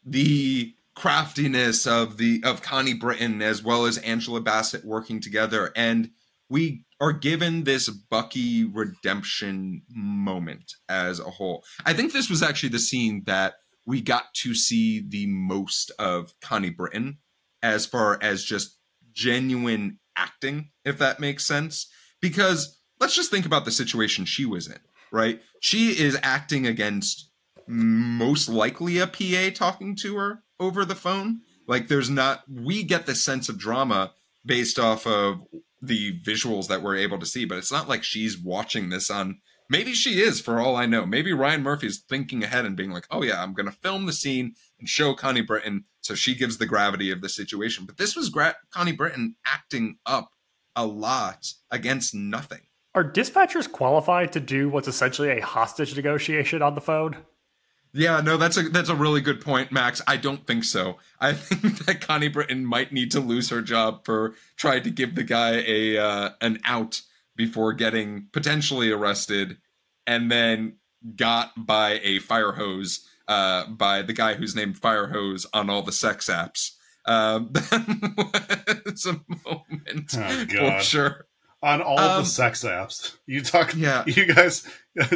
the craftiness of the of connie britton as well as angela bassett working together. And we are given this bucky redemption moment as a whole. I think this was actually the scene that we got to see the most of connie britton as far as just genuine acting if that makes sense. Because let's just think about the situation she was in right? She is acting against most likely a PA talking to her over the phone. Like there's not we get the sense of drama based off of the visuals that we're able to see, but it's not like she's watching this on maybe she is for all I know. Maybe Ryan Murphy's thinking ahead and being like, "Oh yeah, I'm going to film the scene and show Connie Britton so she gives the gravity of the situation." But this was gra- Connie Britton acting up a lot against nothing. Are dispatchers qualified to do what's essentially a hostage negotiation on the phone? Yeah, no, that's a that's a really good point, Max. I don't think so. I (laughs) think that Connie Britton might need to lose her job for trying to give the guy a uh, an out before getting potentially arrested, and then got by a fire hose uh, by the guy who's named Fire Hose on all the sex apps. Um, (laughs) that was a moment Oh, for sure. on all Um, the sex apps. You talk, Yeah. (laughs) You guys,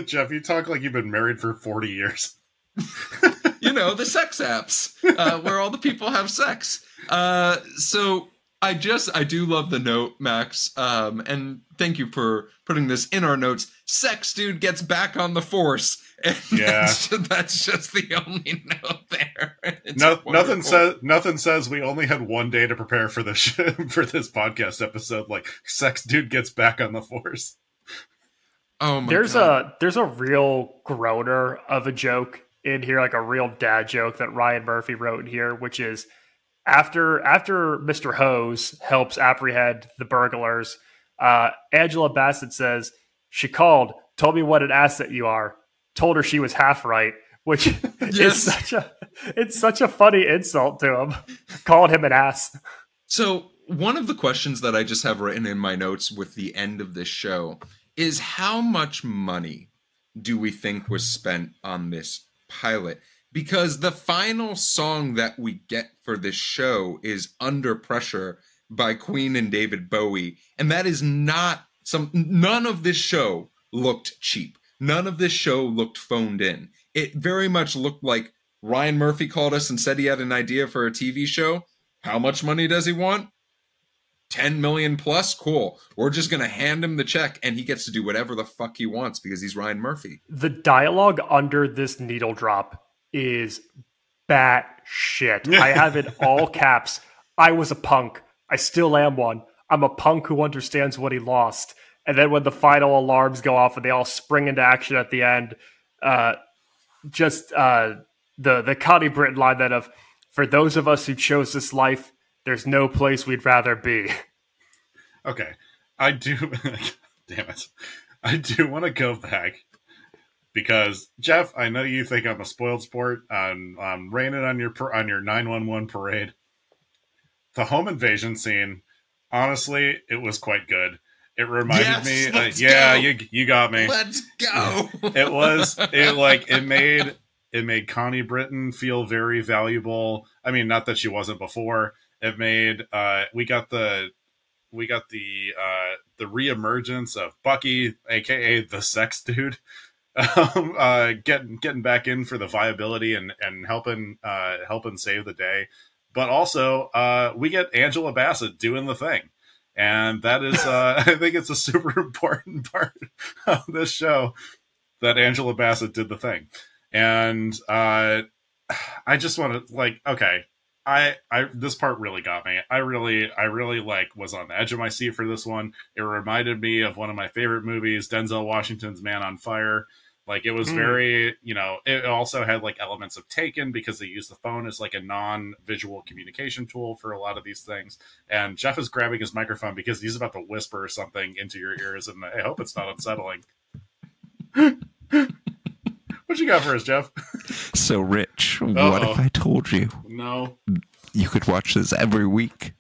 Geoff, you talk like you've been married for forty years. (laughs) you know the sex apps uh, where all the people have sex uh, so i just i do love the note max um, and thank you for putting this in our notes sex dude gets back on the force (laughs) and Yeah. that's, that's just the only note there (laughs) No, nothing says nothing says we only had one day to prepare for this sh- for this podcast episode. Like, sex dude gets back on the force. oh my there's God. a there's a real groaner of a joke in here, like a real dad joke that Ryan Murphy wrote in here, which is after after Mr. Hose helps apprehend the burglars, uh, Angela Bassett says she called, told me what an asset you are, told her she was half right, which (laughs) Yes. is such a it's such a funny insult to him, calling him an ass. So, one of the questions that I just have written in my notes with the end of this show is how much money do we think was spent on this pilot? Because the final song that we get for this show is Under Pressure by Queen and David Bowie. And that is not some, none of this show looked cheap. None of this show looked phoned in. It very much looked like Ryan Murphy called us and said he had an idea for a TV show. How much money does he want? 10 million plus? Cool. We're just going to hand him the check and he gets to do whatever the fuck he wants because he's Ryan Murphy. The dialogue under this needle drop is bat shit. I (laughs) have it all caps. I was a punk. I still am one. I'm a punk who understands what he lost. And then when the final alarms go off and they all spring into action at the end, uh, just uh, the the Connie Britton line that of for those of us who chose this life, there's no place we'd rather be. Okay, I do. (laughs) damn it, I do want to go back because Geoff, I know you think I'm a spoiled sport on um, raining on your on your 911 parade. The home invasion scene, honestly, it was quite good. It reminded Yes, me, uh, let's yeah, go. you you got me. Let's go. (laughs) it was it like it made it made Connie Britton feel very valuable. I mean, not that she wasn't before. It made uh we got the we got the uh the reemergence of Bucky, aka the sex dude. (laughs) Um, uh, getting getting back in for the viability and and helping uh, helping save the day, but also uh, we get Angela Bassett doing the thing, and that is uh, (laughs) I think it's a super (laughs) important part of this show that Angela Bassett did the thing, and uh, (sighs) I just want to like okay. I, I this part really got me. I really I really like was on the edge of my seat for this one. It reminded me of one of my favorite movies, Denzel Washington's Man on Fire. Like it was Hmm. very, you know, it also had like elements of Taken because they use the phone as like a non-visual communication tool for a lot of these things. And Geoff is grabbing his microphone because he's about to whisper something into your ears, and I hope it's not unsettling. (laughs) what you got for us, Geoff? (laughs) So, Rich, what Uh-oh. if I told you No. you could watch this every week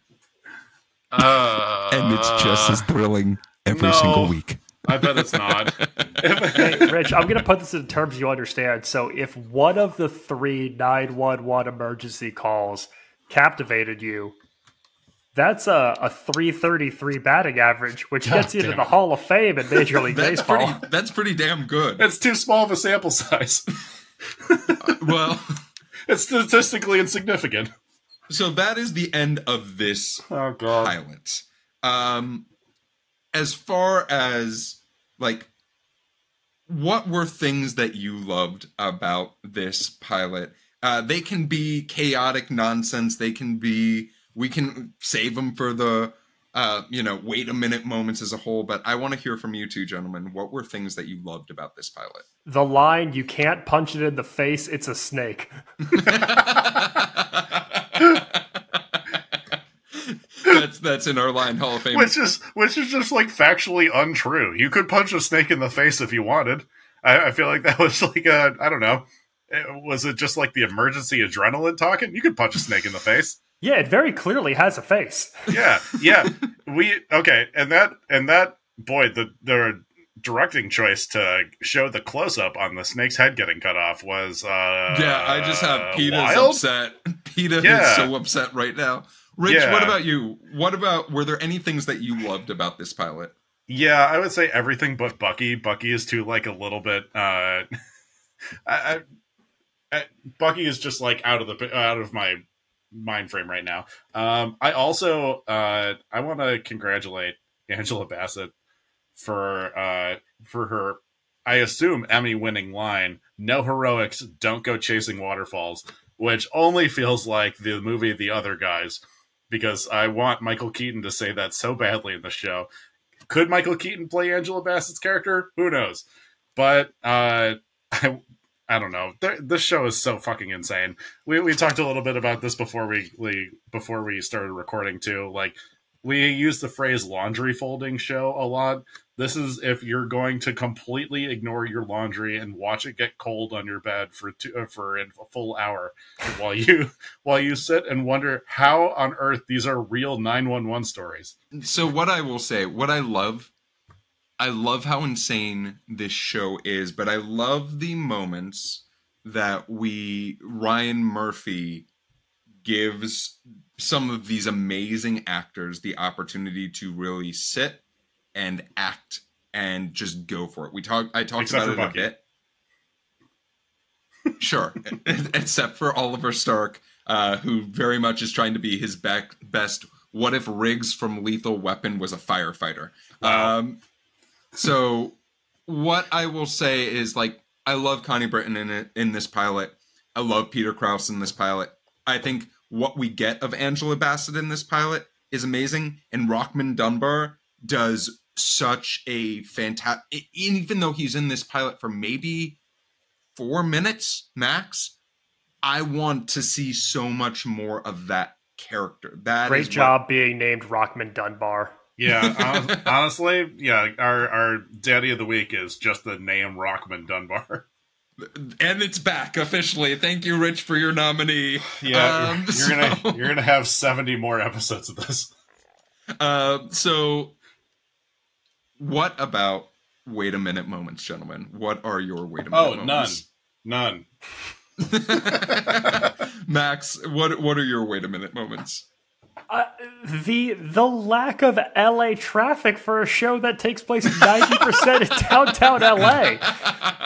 Uh, and it's just as thrilling every no. single week? I bet it's not. (laughs) Hey, Rich, I'm going to put this in terms you understand. So, if one of the three 911 emergency calls captivated you, that's a, a 333 batting average, which God gets you to the it. Hall of Fame in Major League That's Baseball. pretty. That's pretty damn good. That's too small of a sample size. (laughs) Well, (laughs) It's statistically insignificant. so that is the end of this Oh god. pilot. Um, as far as like, what were things that you loved about this pilot? Uh, they can be chaotic nonsense. They can be. We can save them for the, uh, you know, wait a minute moments as a whole. But I want to hear from you two gentlemen. What were things that you loved about this pilot? The line, you can't punch it in the face, it's a snake. (laughs) that's that's in our line Hall of Fame. Which is which is just like factually untrue. You could punch a snake in the face if you wanted. I, I feel like that (laughs) was like a I don't know. Eh, Was it just like the emergency adrenaline talking? You could punch a snake in the face. Yeah, it very clearly has a face. (laughs) Yeah, yeah. we okay, and that and that boy, the the directing choice to show the close up on the snake's head getting cut off was uh yeah, I just have Peter's wild. upset. (laughs) Peter Yeah. is so upset right now. Rich, Yeah. what about you? What about were there any things that you loved about this pilot? Yeah, I would say everything but Bucky. Bucky is too like a little bit. uh (laughs) I, I, I Bucky is just like out of the out of my mind frame right now. Um, I also uh I want to congratulate (laughs) Angela Bassett for uh for her I assume Emmy winning line, no heroics, don't go chasing waterfalls, which only feels like the movie The Other Guys because I want Michael Keaton to say that so badly in the show. Could Michael Keaton play Angela Bassett's character? Who knows? But uh (laughs) I I don't know. This show is so fucking insane. We we talked a little bit about this before we, we before we started recording too. Like we use the phrase laundry folding show a lot. This is if you're going to completely ignore your laundry and watch it get cold on your bed for two, uh, for a full hour while you (laughs) while you sit and wonder how on earth these are real 911 stories. So what I will say, what I love, I love how insane this show is, but I love the moments that we Ryan Murphy gives some of these amazing actors the opportunity to really sit and act and just go for it. We talk I talked Except about it Bucky. a bit. Sure, (laughs) except for Oliver Stark, uh, who very much is trying to be his back best. What if Riggs from Lethal Weapon was a firefighter? Wow. Um, so, what I will say is, like, I love Connie Britton in it in this pilot. I love Peter Krause in this pilot. I think what we get of Angela Bassett in this pilot is amazing, and Rockmond Dunbar does such a fantastic. Even though he's in this pilot for maybe four minutes max, I want to see so much more of that character. That is Great what- job being named Rockmond Dunbar. Yeah, (laughs) honestly, yeah. Our our daddy of the week is just the name Rockmond Dunbar. and it's back officially. Thank you, Rich, for your nominee. Yeah, Um, you're, (laughs) you're gonna you're gonna have seventy more episodes of this. Uh, so, what about wait a minute moments, gentlemen? What are your wait a minute Oh, none, none. (laughs) Max, what what are your wait a minute moments? Uh, the the lack of LA traffic for a show that takes place 90% in downtown LA.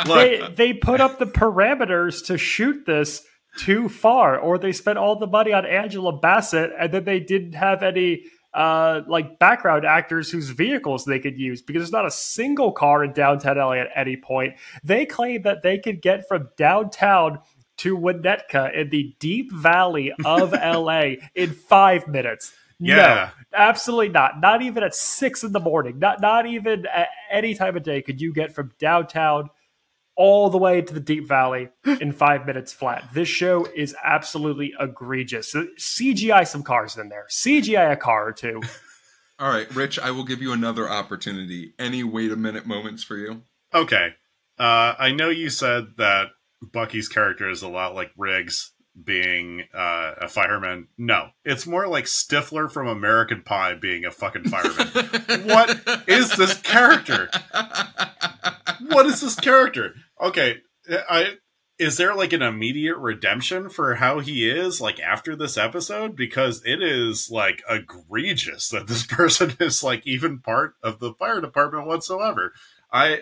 They they put up the parameters to shoot this too far or they spent all the money on Angela Bassett and then they didn't have any uh, like background actors whose vehicles they could use because there's not a single car in downtown LA at any point. They claim that they could get from downtown to Winnetka in the deep valley of (laughs) LA in five minutes. Yeah. No, absolutely not. Not even at six in the morning. Not not even at any time of day could you get from downtown all the way to the deep valley (gasps) in five minutes flat. This show is absolutely egregious. So CGI some cars in there. CGI a car or two. (laughs) All right, Rich, I will give you another opportunity. Any wait a minute moments for you? Okay, uh, I know you said that Bucky's character is a lot like Riggs being uh, a fireman. No, it's more like Stifler from American Pie being a fucking fireman. (laughs) what is this character? What is this character? Okay, I is there like an immediate redemption for how he is like after this episode because it is like egregious that this (laughs) person is like even part of the fire department whatsoever. I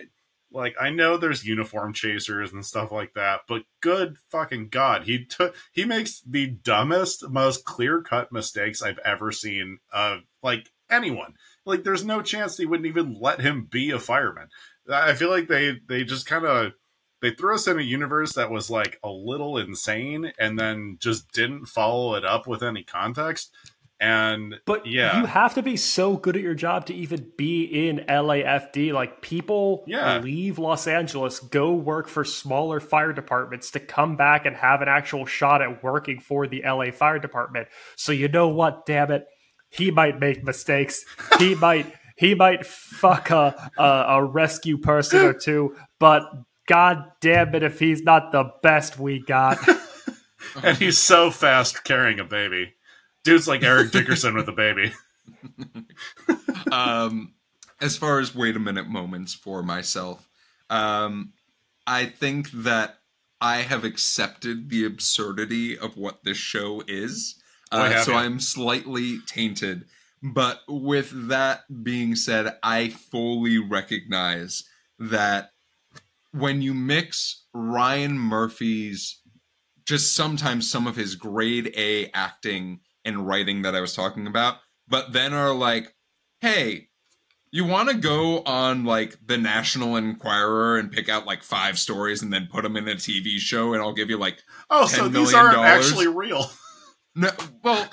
like I know there's uniform chasers and stuff like that, but good fucking god, he took he makes the dumbest, most clear-cut mistakes I've ever seen of like anyone. Like there's no chance they wouldn't even let him be a fireman. I feel like they they just kind of they threw us in a universe that was like a little insane and then just didn't follow it up with any context. And But yeah, you have to be so good at your job to even be in LAFD. Like people Yeah. leave Los Angeles, go work for smaller fire departments to come back and have an actual shot at working for the LA Fire Department. So you know what, damn it, he might make mistakes. He (laughs) might he might fuck a, a a rescue person or two, but god damn it if he's not the best we got. (laughs) and he's so fast carrying a baby. Dude's like Eric Dickerson with a baby. (laughs) um, as far as wait a minute moments for myself, um, I think that I have accepted the absurdity of what this show is. Uh, so you. I'm slightly tainted. But with that being said, I fully recognize that when you mix Ryan Murphy's just sometimes some of his grade A acting and writing that I was talking about, but then are like, hey, you want to go on like the National Enquirer and pick out like five stories and then put them in a TV show, and I'll give you like Oh, so 10 these aren't dollars? actually real. (laughs) no. Well,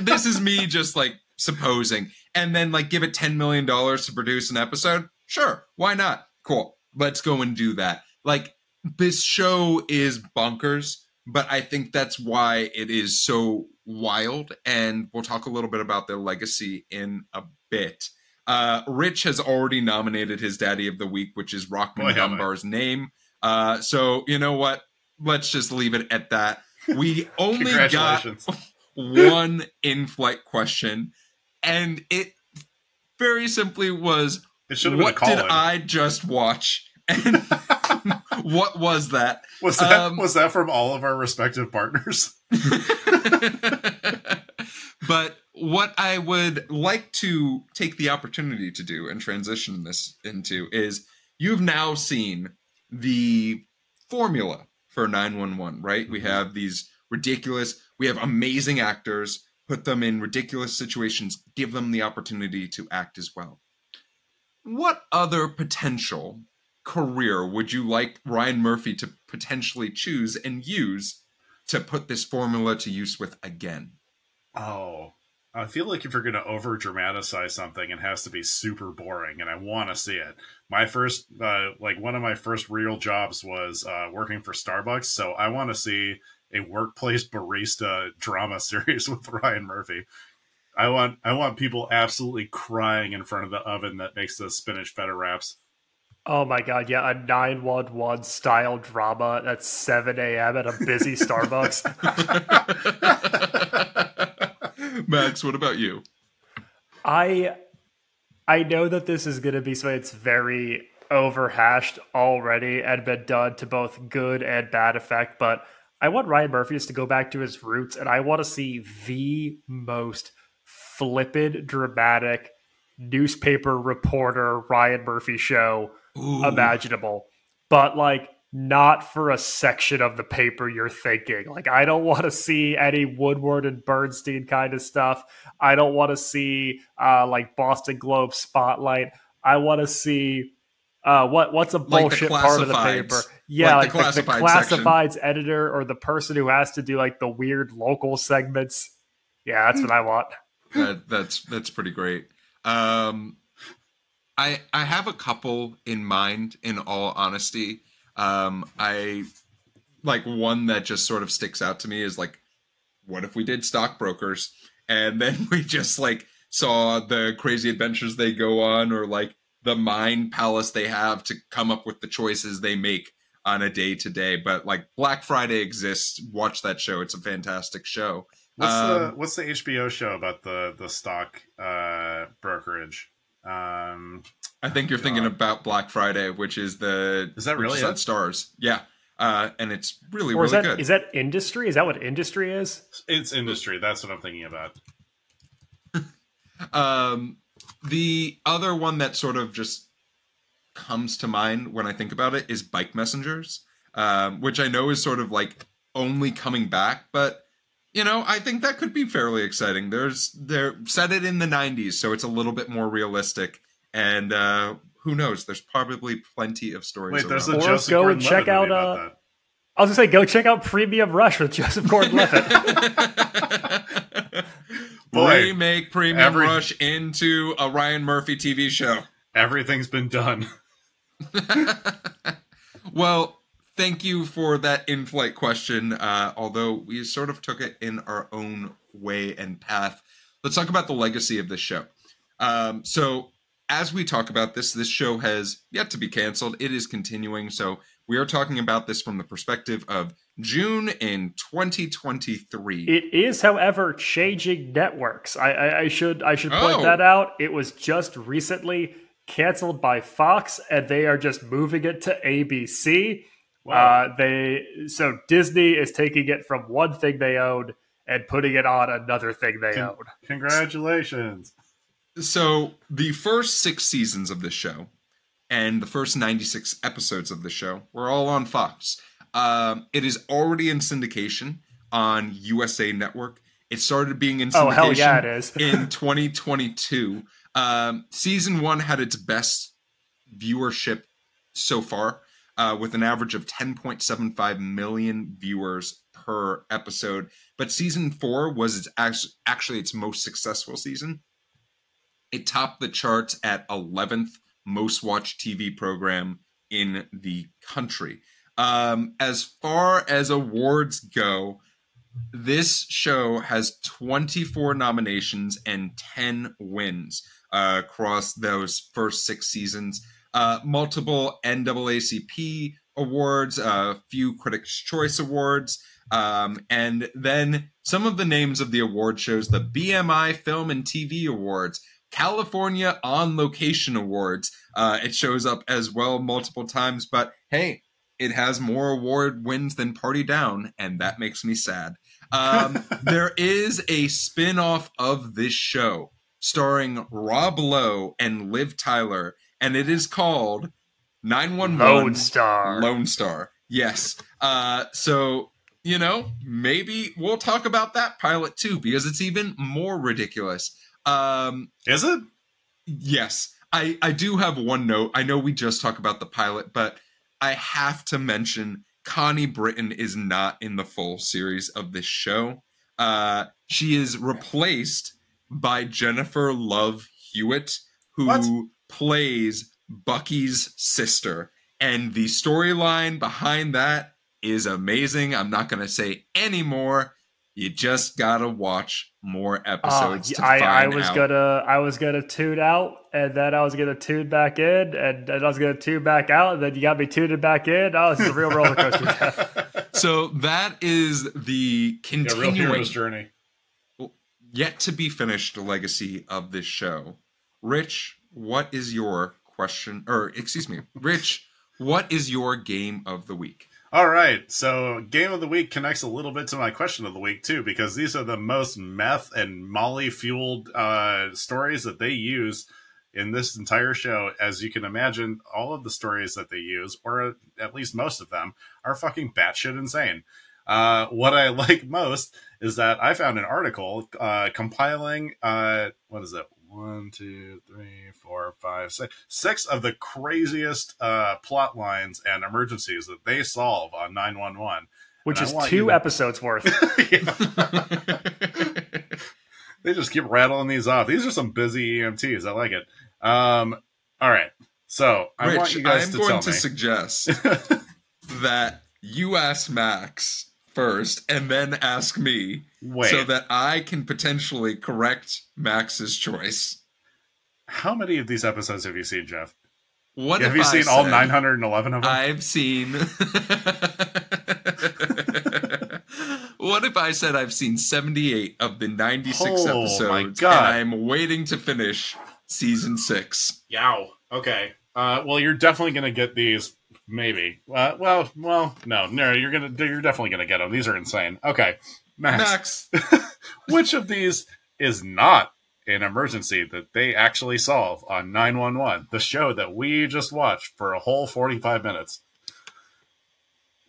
this is me just like supposing, and then like give it ten million dollars to produce an episode. Sure, why not? Cool, let's go and do that. Like this show is bonkers, but I think that's why it is so wild. And we'll talk a little bit about their legacy in a bit. Uh, Rich has already nominated his Daddy of the Week, which is Rockmond have I. Dunbar's name. Uh, so you know what? Let's just leave it at that. We (laughs) only got (laughs) one in-flight question, and it very simply was, It should been a "What did I just watch?" (laughs) And what was that? Was that um, was that from all of our respective partners? (laughs) but what I would like to take the opportunity to do and transition this into is you've now seen the formula for 911, right? We have these ridiculous, we have amazing actors, put them in ridiculous situations, give them the opportunity to act as well. What other potential career would you like Ryan Murphy to potentially choose and use to put this formula to use with again? Oh, I feel like if you're going to over dramatize something, it has to be super boring, and I want to see it. My first, uh, like one of my first real jobs was uh, working for Starbucks, so I want to see a workplace barista drama (laughs) series with Ryan Murphy. I want I want people absolutely crying in front of the oven that makes the spinach feta wraps. Oh my god, yeah, a 911 style drama at 7 a.m. at a busy (laughs) Starbucks. (laughs) Max, what about you? I I know that this is going to be something that's very overhashed already and been done to both good and bad effect, but I want Ryan Murphy to go back to his roots and I want to see the most flippant, dramatic newspaper reporter Ryan Murphy show Ooh. imaginable. But like not for a section of the paper you're thinking. Like I don't want to see any Woodward and Bernstein kind of stuff. I don't want to see uh like Boston Globe spotlight. I want to see uh what what's a Like bullshit part of the paper. Yeah, Like like, the the, the classified section. classifieds editor or the person who has to do like the weird local segments. Yeah, that's what I want. that, that's that's pretty great. Um, I I have a couple in mind. In all honesty, um, I like one that just sort of sticks out to me is like, what if we did stockbrokers and then (laughs) we just like saw the crazy adventures they go on or like the mind palace they have to come up with the choices they make on a day to day. But like Black Friday exists. Watch that show. It's a fantastic show. What's the Um, what's the HBO show about the the stock uh, brokerage? Um, I think you're thinking about Black Friday, which is the Is that really on it? Stars? Yeah, uh, and it's really Or is really that good. is that industry? Is that what industry is? it's industry. That's what I'm thinking about. (laughs) um, the other one that sort of just comes to mind when I think about it is Bike Messengers, um, which I know is sort of like only coming back, but you know I think that could be fairly exciting. There's they're set it in the '90s, so it's a little bit more realistic, and uh, who knows? There's probably plenty of stories. Wait, there's a around Or Joseph go Gordon-Levitt check out, about uh, that. I was gonna say go check out Premium Rush with (laughs) Joseph Gordon-Levitt. (laughs) Boy, remake Premium every- Rush into a Ryan Murphy TV show. Everything's been done. (laughs) well, thank you for that in-flight question. Uh, although we sort of took it in our own way and path. Let's talk about the legacy of this show. Um, so, as we talk about this, this show has yet to be canceled. It is continuing. So, we are talking about this from the perspective of June in 2023. It is, however, changing networks. I, I, I should I should point Oh. that out. It was just recently canceled by Fox, and they are just moving it to ABC. Wow. Uh, they so Disney is taking it from one thing they own and putting it on another thing they Con- own. Congratulations. So the first six seasons of this show and the first 96 episodes of the show were all on Fox. Um, it is already in syndication on USA Network. It started being in syndication Oh hell yeah, it is. in (laughs) 2022. Um, season one had its best viewership so far, uh, with an average of 10.75 million viewers per episode. But season four was its act- actually its most successful season. It topped the charts at 11th most watched TV program in the country. Um, as far as awards go, this show has 24 nominations and 10 wins uh, across those first six seasons. Uh, multiple NAACP awards, a few Critics' Choice Awards, um, and then some of the names of the award shows the BMI Film and TV Awards, California On Location Awards. Uh, it shows up as well multiple times, but hey, it has more award wins than Party Down, and that makes me sad. Um, (laughs) there is a spin off of this show starring Rob Lowe and Liv Tyler, and it is called 911 Lone Star. Lone Star. Yes. Uh, so, you know, maybe we'll talk about that pilot too, because it's even more ridiculous. Um, Is it? Yes. I, I do have one note. I know we just talked about the pilot, but I have to mention Connie Britton is not in the full series of this show. Uh, she is replaced by Jennifer Love Hewitt, who What? Plays Bucky's sister. And the storyline behind that is amazing. I'm not going to say any more. You just gotta watch more Uh, episodes to I, find I was out. gonna I was gonna tune out and then I was gonna tune back in and, and I was gonna tune back out and then you got me tuning back in. Oh, this is a real roller (laughs) coaster. So that is the Yeah, real hero's journey. yet to be finished legacy of this show. Rich, what is your question? Or excuse me, Rich, what is your game of the week? All right, so game of the week connects a little bit to my question of the week too, because these are the most meth and Molly fueled uh, stories that they use in this entire show. As you can imagine, all of the stories that they use, or at least most of them, are fucking batshit insane. Uh, what I (laughs) like most is that I found an article uh, compiling uh, what is it? One, two, three, four, five, six, six of the craziest uh, plot lines and emergencies that they solve on 911. Which And is want you two to- episodes worth. (laughs) (laughs) they just keep rattling these off. These are some busy EMTs. I like it. Um, all right. So I want you guys I'm to going tell to me. suggest (laughs) that you ask Max first and then ask me Wait, so that I can potentially correct Max's choice. how many of these episodes have you seen, Geoff? What have you I seen all 911 of them? I've seen. (laughs) what if I said I've seen 78 of the 96 Oh, my episodes God. and I'm waiting to finish season 6? Yow. Okay. Uh, well, you're definitely going to get these. Maybe. Uh, well, well, no, no. You're gonna. You're definitely gonna get them. These are insane. Okay, Max. Max, (laughs) Which of these is not an emergency that they actually solve on 911, the show that we just watched for a whole 45 minutes?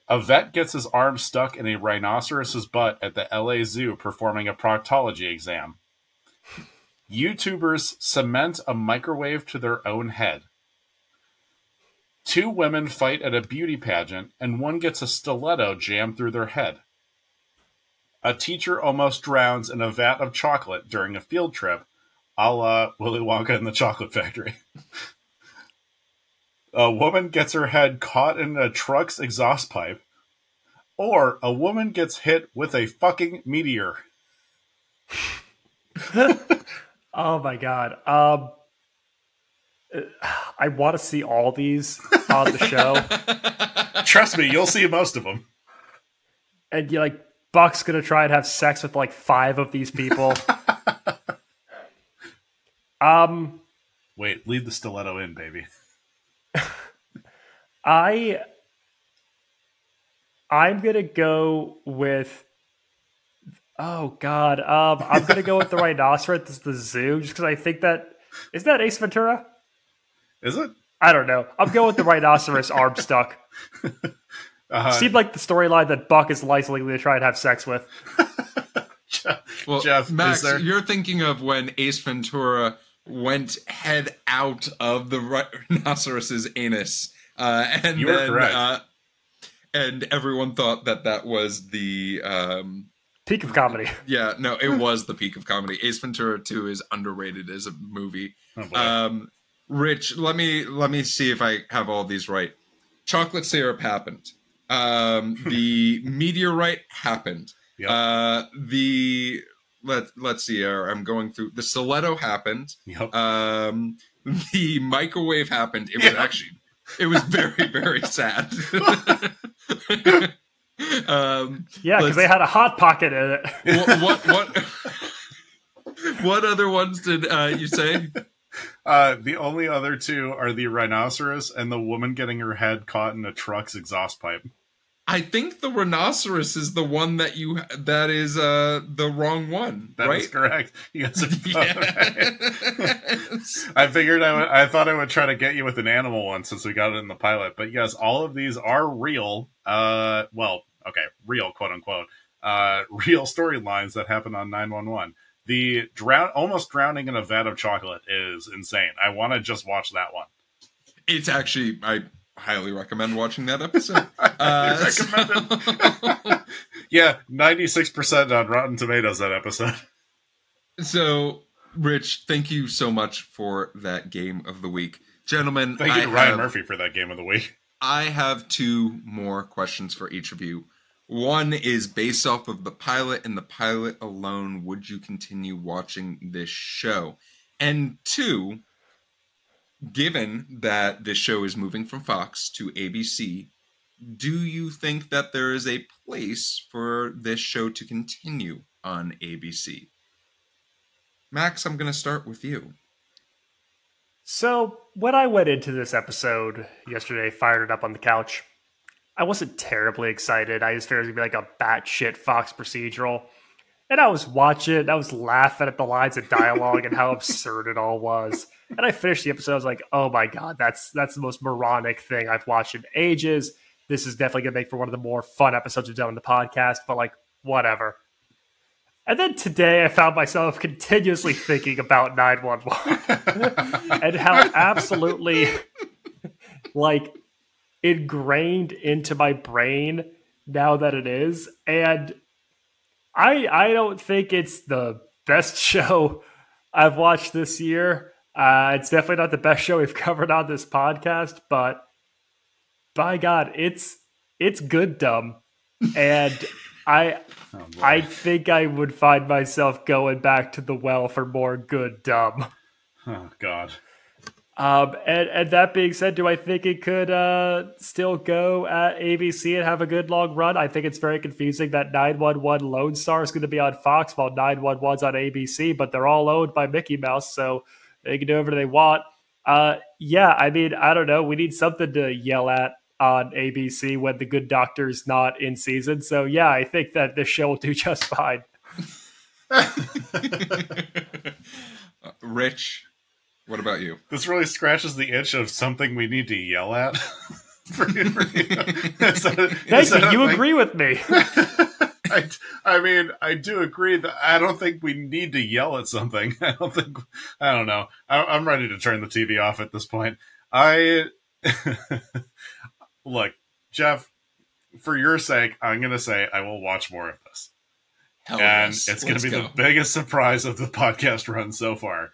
A vet gets his arm stuck in a rhinoceros's butt at the LA Zoo performing a proctology exam. YouTubers cement a microwave to their own head. Two women fight at a beauty pageant, and one gets a stiletto jammed through their head. A teacher almost drowns in a vat of chocolate during a field trip, a la Willy Wonka and the Chocolate Factory. (laughs) a woman gets her head caught in a truck's exhaust pipe, or a woman gets hit with a fucking meteor. (laughs) oh my god. Um I want to see all these on the show. (laughs) Trust me, you'll see most of them. and you like Buck's gonna try and have sex with like five of these people. (laughs) um, Wait, leave the stiletto in, baby. (laughs) I I'm gonna go with. Oh God, um, I'm gonna go with the (laughs) rhinoceros. This is the zoo, just because I think that is that Ace Ventura. Is it? I don't know. I'm going with the rhinoceros arm stuck. Uh, Seemed like the storyline that Buck is likely to try and have sex with. (laughs) well, Geoff, is Max, there- you're thinking of when Ace Ventura went head out of the rhinoceros's anus, uh, and You then correct. uh, and everyone thought that that was the um, Peak of comedy. (laughs) yeah, no, it was the peak of comedy. Ace Ventura 2 is underrated as a movie. Oh. Um, Rich, let me let me see if I have all these right. Chocolate syrup happened. Um, (laughs) the meteorite happened. Yep. Uh, the let let's see. Here, I'm going through. The stiletto happened. Yep. Um, the microwave happened. It was Yeah. actually it was very very sad. (laughs) um, Yeah, because they had a hot pocket in it. what what what, (laughs) what other ones did uh, you say? Uh, the only other two are the rhinoceros and the woman getting her head caught in a truck's exhaust pipe. I think the rhinoceros is the one that you that is uh the wrong one, That is right? correct. You guys are (laughs) Yes. right. (laughs) I figured I would, I thought I would try to get you with an animal one since we got it in the pilot. But yes, all of these are real. Uh, well, okay, real quote unquote. Uh, real storylines that happen on 911. The drown, almost drowning in a vat of chocolate is insane. I want to just watch that one. It's actually I highly recommend watching that episode. (laughs) Uh. (laughs) Yeah, 96% on Rotten Tomatoes that episode. so, Rich, thank you so much for that game of the week, gentlemen. Thank you Ryan have- Murphy for that game of the week. I have two more questions for each of you. One is based off of the pilot and the pilot alone. Would you continue watching this show? And two, given that this show is moving from Fox to ABC, do you think that there is a place for this show to continue on ABC? Max, I'm going to start with you. So when I went into this episode yesterday, fired it up on the couch, I wasn't terribly excited. I just figured it was gonna be like a batshit Fox procedural. And I was watching, and I was laughing at the lines of dialogue and how (laughs) absurd it all was. And I finished the episode, I was like, oh my god, that's that's the most moronic thing I've watched in ages. This is definitely gonna make for one of the more fun episodes we've done on the podcast, but like, whatever. And then today I found myself continuously thinking about 911 (laughs) (laughs) and how absolutely like ingrained into my brain now that it is. And I I don't think it's the best (laughs) show I've watched this year. Uh, it's definitely not the best show we've (laughs) covered on this podcast, but by God, it's it's good dumb. And (laughs) I oh I think I would find myself going back to the well for more good dumb. oh God. Um, and, and that being said, do I think it could uh, still go at ABC and have a good long run? I think it's very confusing that 911 Lone Star is going to be on Fox while 911's on ABC, but they're all owned by Mickey Mouse, so they can do whatever they want. Uh, yeah, I mean, I don't know. We need something to yell at on ABC when the good doctor's not in season. So, yeah, I think that this show will do (laughs) just fine. (laughs) Rich, what about you? This really scratches the itch of something we need to yell at. (laughs) For you- for you. That- Thank you. You thing? agree with me. (laughs) I, I mean, I do agree that I don't think we need to yell at something. (laughs) I don't think, I don't know. I, I'm ready to turn the TV off at this point. I, look, Geoff, for your sake, I'm going to say I will watch more of this. Hell and yes. it's going to be go. the biggest surprise of the podcast run so far.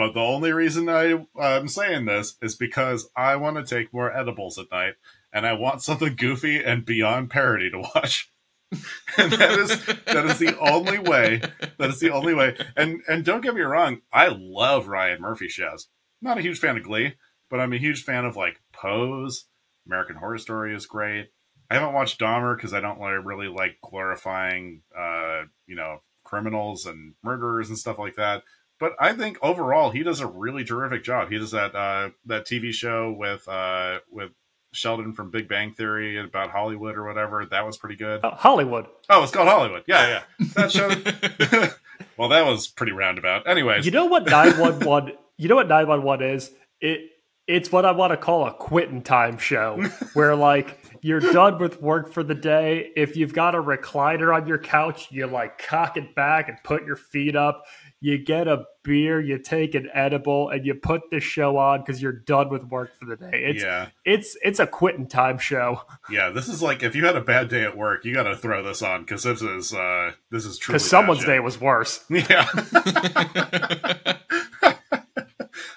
But the only reason I, I'm saying this is because I want to take more edibles at night and I want something goofy and beyond parody to watch. (laughs) and that is that is the only way. That is the only way. And and don't get me wrong, I love Ryan Murphy shows. Not a huge fan of Glee, but I'm a huge fan of like Pose. American Horror Story is great. I haven't watched Dahmer because I don't really like glorifying, uh, you know, criminals and murderers and stuff like that. But I think overall he does a really terrific job. He does that uh, that TV show with uh, with Sheldon from Big Bang Theory about Hollywood or whatever. That was pretty good. Uh, Hollywood. Oh, it's called Hollywood. Yeah, yeah. (laughs) That show. (laughs) well, that was pretty roundabout. Anyways, You know what 911 You know what 911 is? It it's what I want to call a quitting time show where like you're done with work for the day. If you've got a recliner on your couch, you like cock it back and put your feet up. You get a beer, you take an edible, and you put this show on because you're done with work for the day. It's yeah, it's it's a quitting time show (laughs) yeah. This is like if you had a bad day at work, you got to throw this on because this is uh, this is truly because someone's day was worse. (laughs) Yeah. (laughs)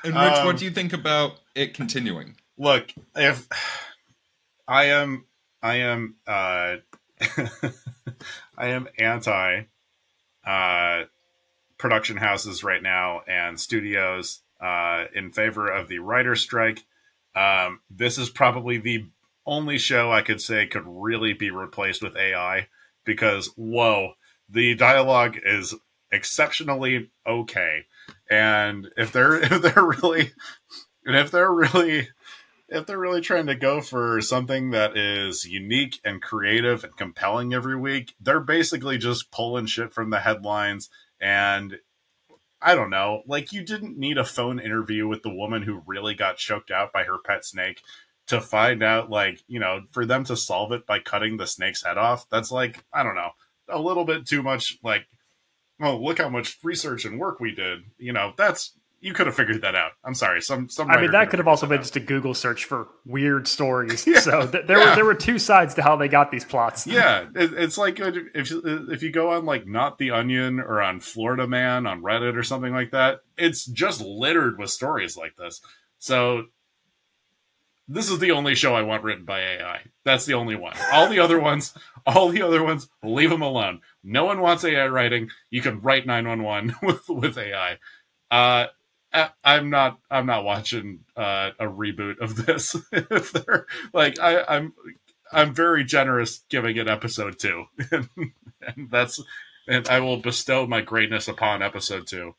And Rich, Um, what do you think about it continuing? Look, if I am, I am, uh, I am anti uh, production houses right now and studios uh, in favor of the writer strike. Um, this is probably the only show I could say could really be replaced with AI because whoa, the dialogue is exceptionally okay, and if they're (laughs) if they're really and if they're really if they're really trying to go for something that is unique and creative and compelling every week, they're basically just pulling shit from the headlines and I don't know, like you didn't need a phone interview with the woman who really got choked out by her pet snake to find out like, you know, for them to solve it by cutting the snake's head off. That's like, I don't know, a little bit too much like oh, look how much research and work we did. You know, that's you could have figured that out. I'm sorry. Some some. I mean, that could have also been out. just a Google search for weird stories. (laughs) Yeah. So th- there Yeah. were there were two sides to how they got these plots. (laughs) yeah, it, it's like if if you go on like not the Onion or on Florida Man on Reddit or something like that, it's just littered with stories like this. So this is the only show I want written by AI. That's the only one. All the other ones, all the other ones, leave them alone. No one wants AI writing. You can write 911 (laughs) with with AI. Uh, I- I'm not. I'm not watching uh, a reboot of this. (laughs) if they're like, I, I'm, I'm very generous giving it episode two, (laughs) and, and that's, and I will bestow my greatness upon episode two.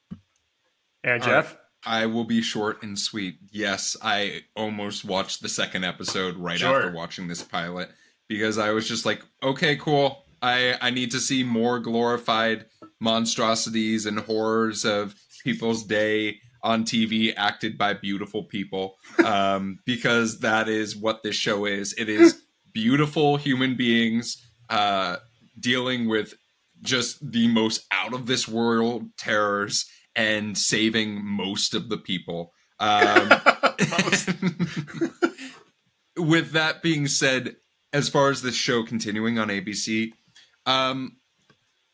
And All Geoff, I will be short and sweet. Yes, I almost watched the second episode right Sure. after watching this pilot because I was just like, okay, cool. I I need to see more glorified monstrosities and horrors of people's day on TV acted by beautiful people um, (laughs) because that is what this show is. It is beautiful human beings uh, dealing with just the most out of this world terrors and saving most of the people. Um, (laughs) with that being said, as far as this show continuing on ABC, um,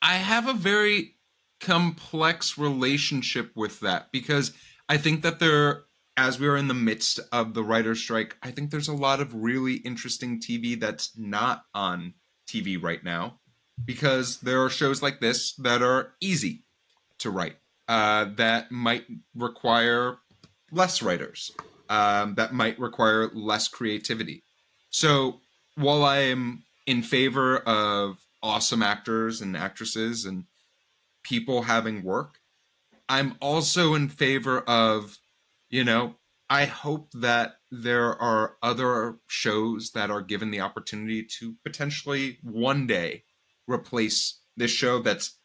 I have a very complex relationship with that because I think that there, as we are in the midst of the writer's strike, I think there's a lot of really interesting TV that's not on TV right now because there are shows like this that are easy to write uh, that might require less writers um, that might require less creativity. So while i am in favor of awesome actors and actresses and people having work i'm also in favor of you know i hope that there are other shows that are given the opportunity to potentially one day replace this show that's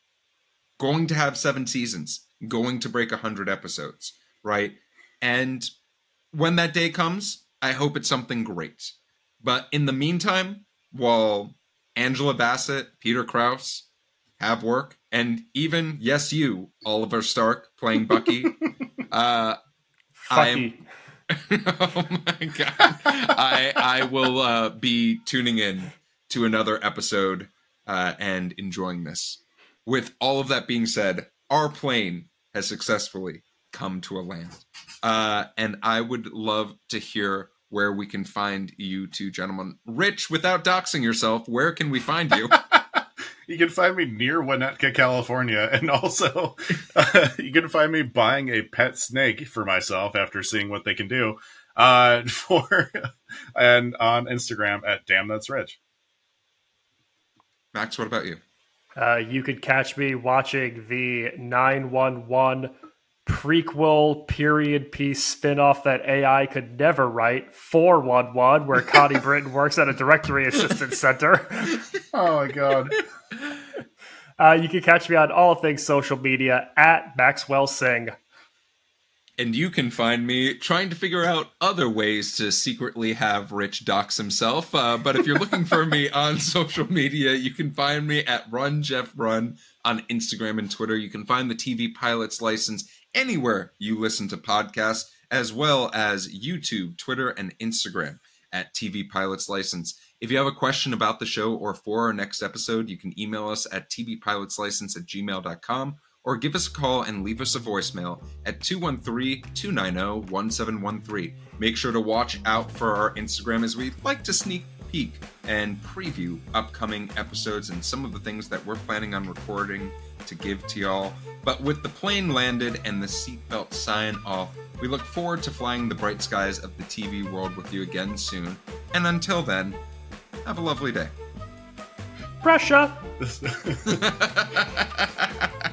going to have seven seasons, going to break 100 episodes, right? And when that day comes, I hope it's something great. But in the meantime, while Angela Bassett, Peter Krause have work, and even, yes, you, Oliver Stark playing Bucky, (laughs) uh, I am- (laughs) oh my god! I I will uh, be tuning in to another episode uh, and enjoying this. With all of that being said, our plane has successfully come to a land, uh, and I would love to hear where we can find you two gentlemen. Rich, without doxing yourself, where can we find you? You can find me near Winnetka, California, (laughs) and also uh, you can find me buying a pet snake for myself after seeing what they can do. Uh, (laughs) for and on Instagram at damn that's rich. Max, what about you? Uh, you could catch me watching the 911 prequel period piece spin-off that AI could never write, 411, where Connie (laughs) Britton works at a directory assistance center. Oh my god! Uh, you can catch me on all things social media at Maxwell Singh. And you can find me trying to figure out other ways to secretly have Rich dox himself. Uh, but if you're looking for me (laughs) on social media, you can find me at Run Jeff Run on Instagram and Twitter. You can find the TV Pilots license anywhere you listen to podcasts, as well as YouTube, Twitter, and Instagram at TV Pilots License. If you have a question about the show or for our next episode, you can email us at tvpilotslicense at gmail.com or give us a call and leave us a voicemail at 213-290-1713. Make sure to watch out for our Instagram as we like to sneak peek and preview upcoming episodes and some of the things that we're planning on recording to give to y'all. But with the plane landed and the seatbelt sign off, we look forward to flying the bright skies of the TV world with you again soon. And until then, have a lovely day. Pressure! (laughs)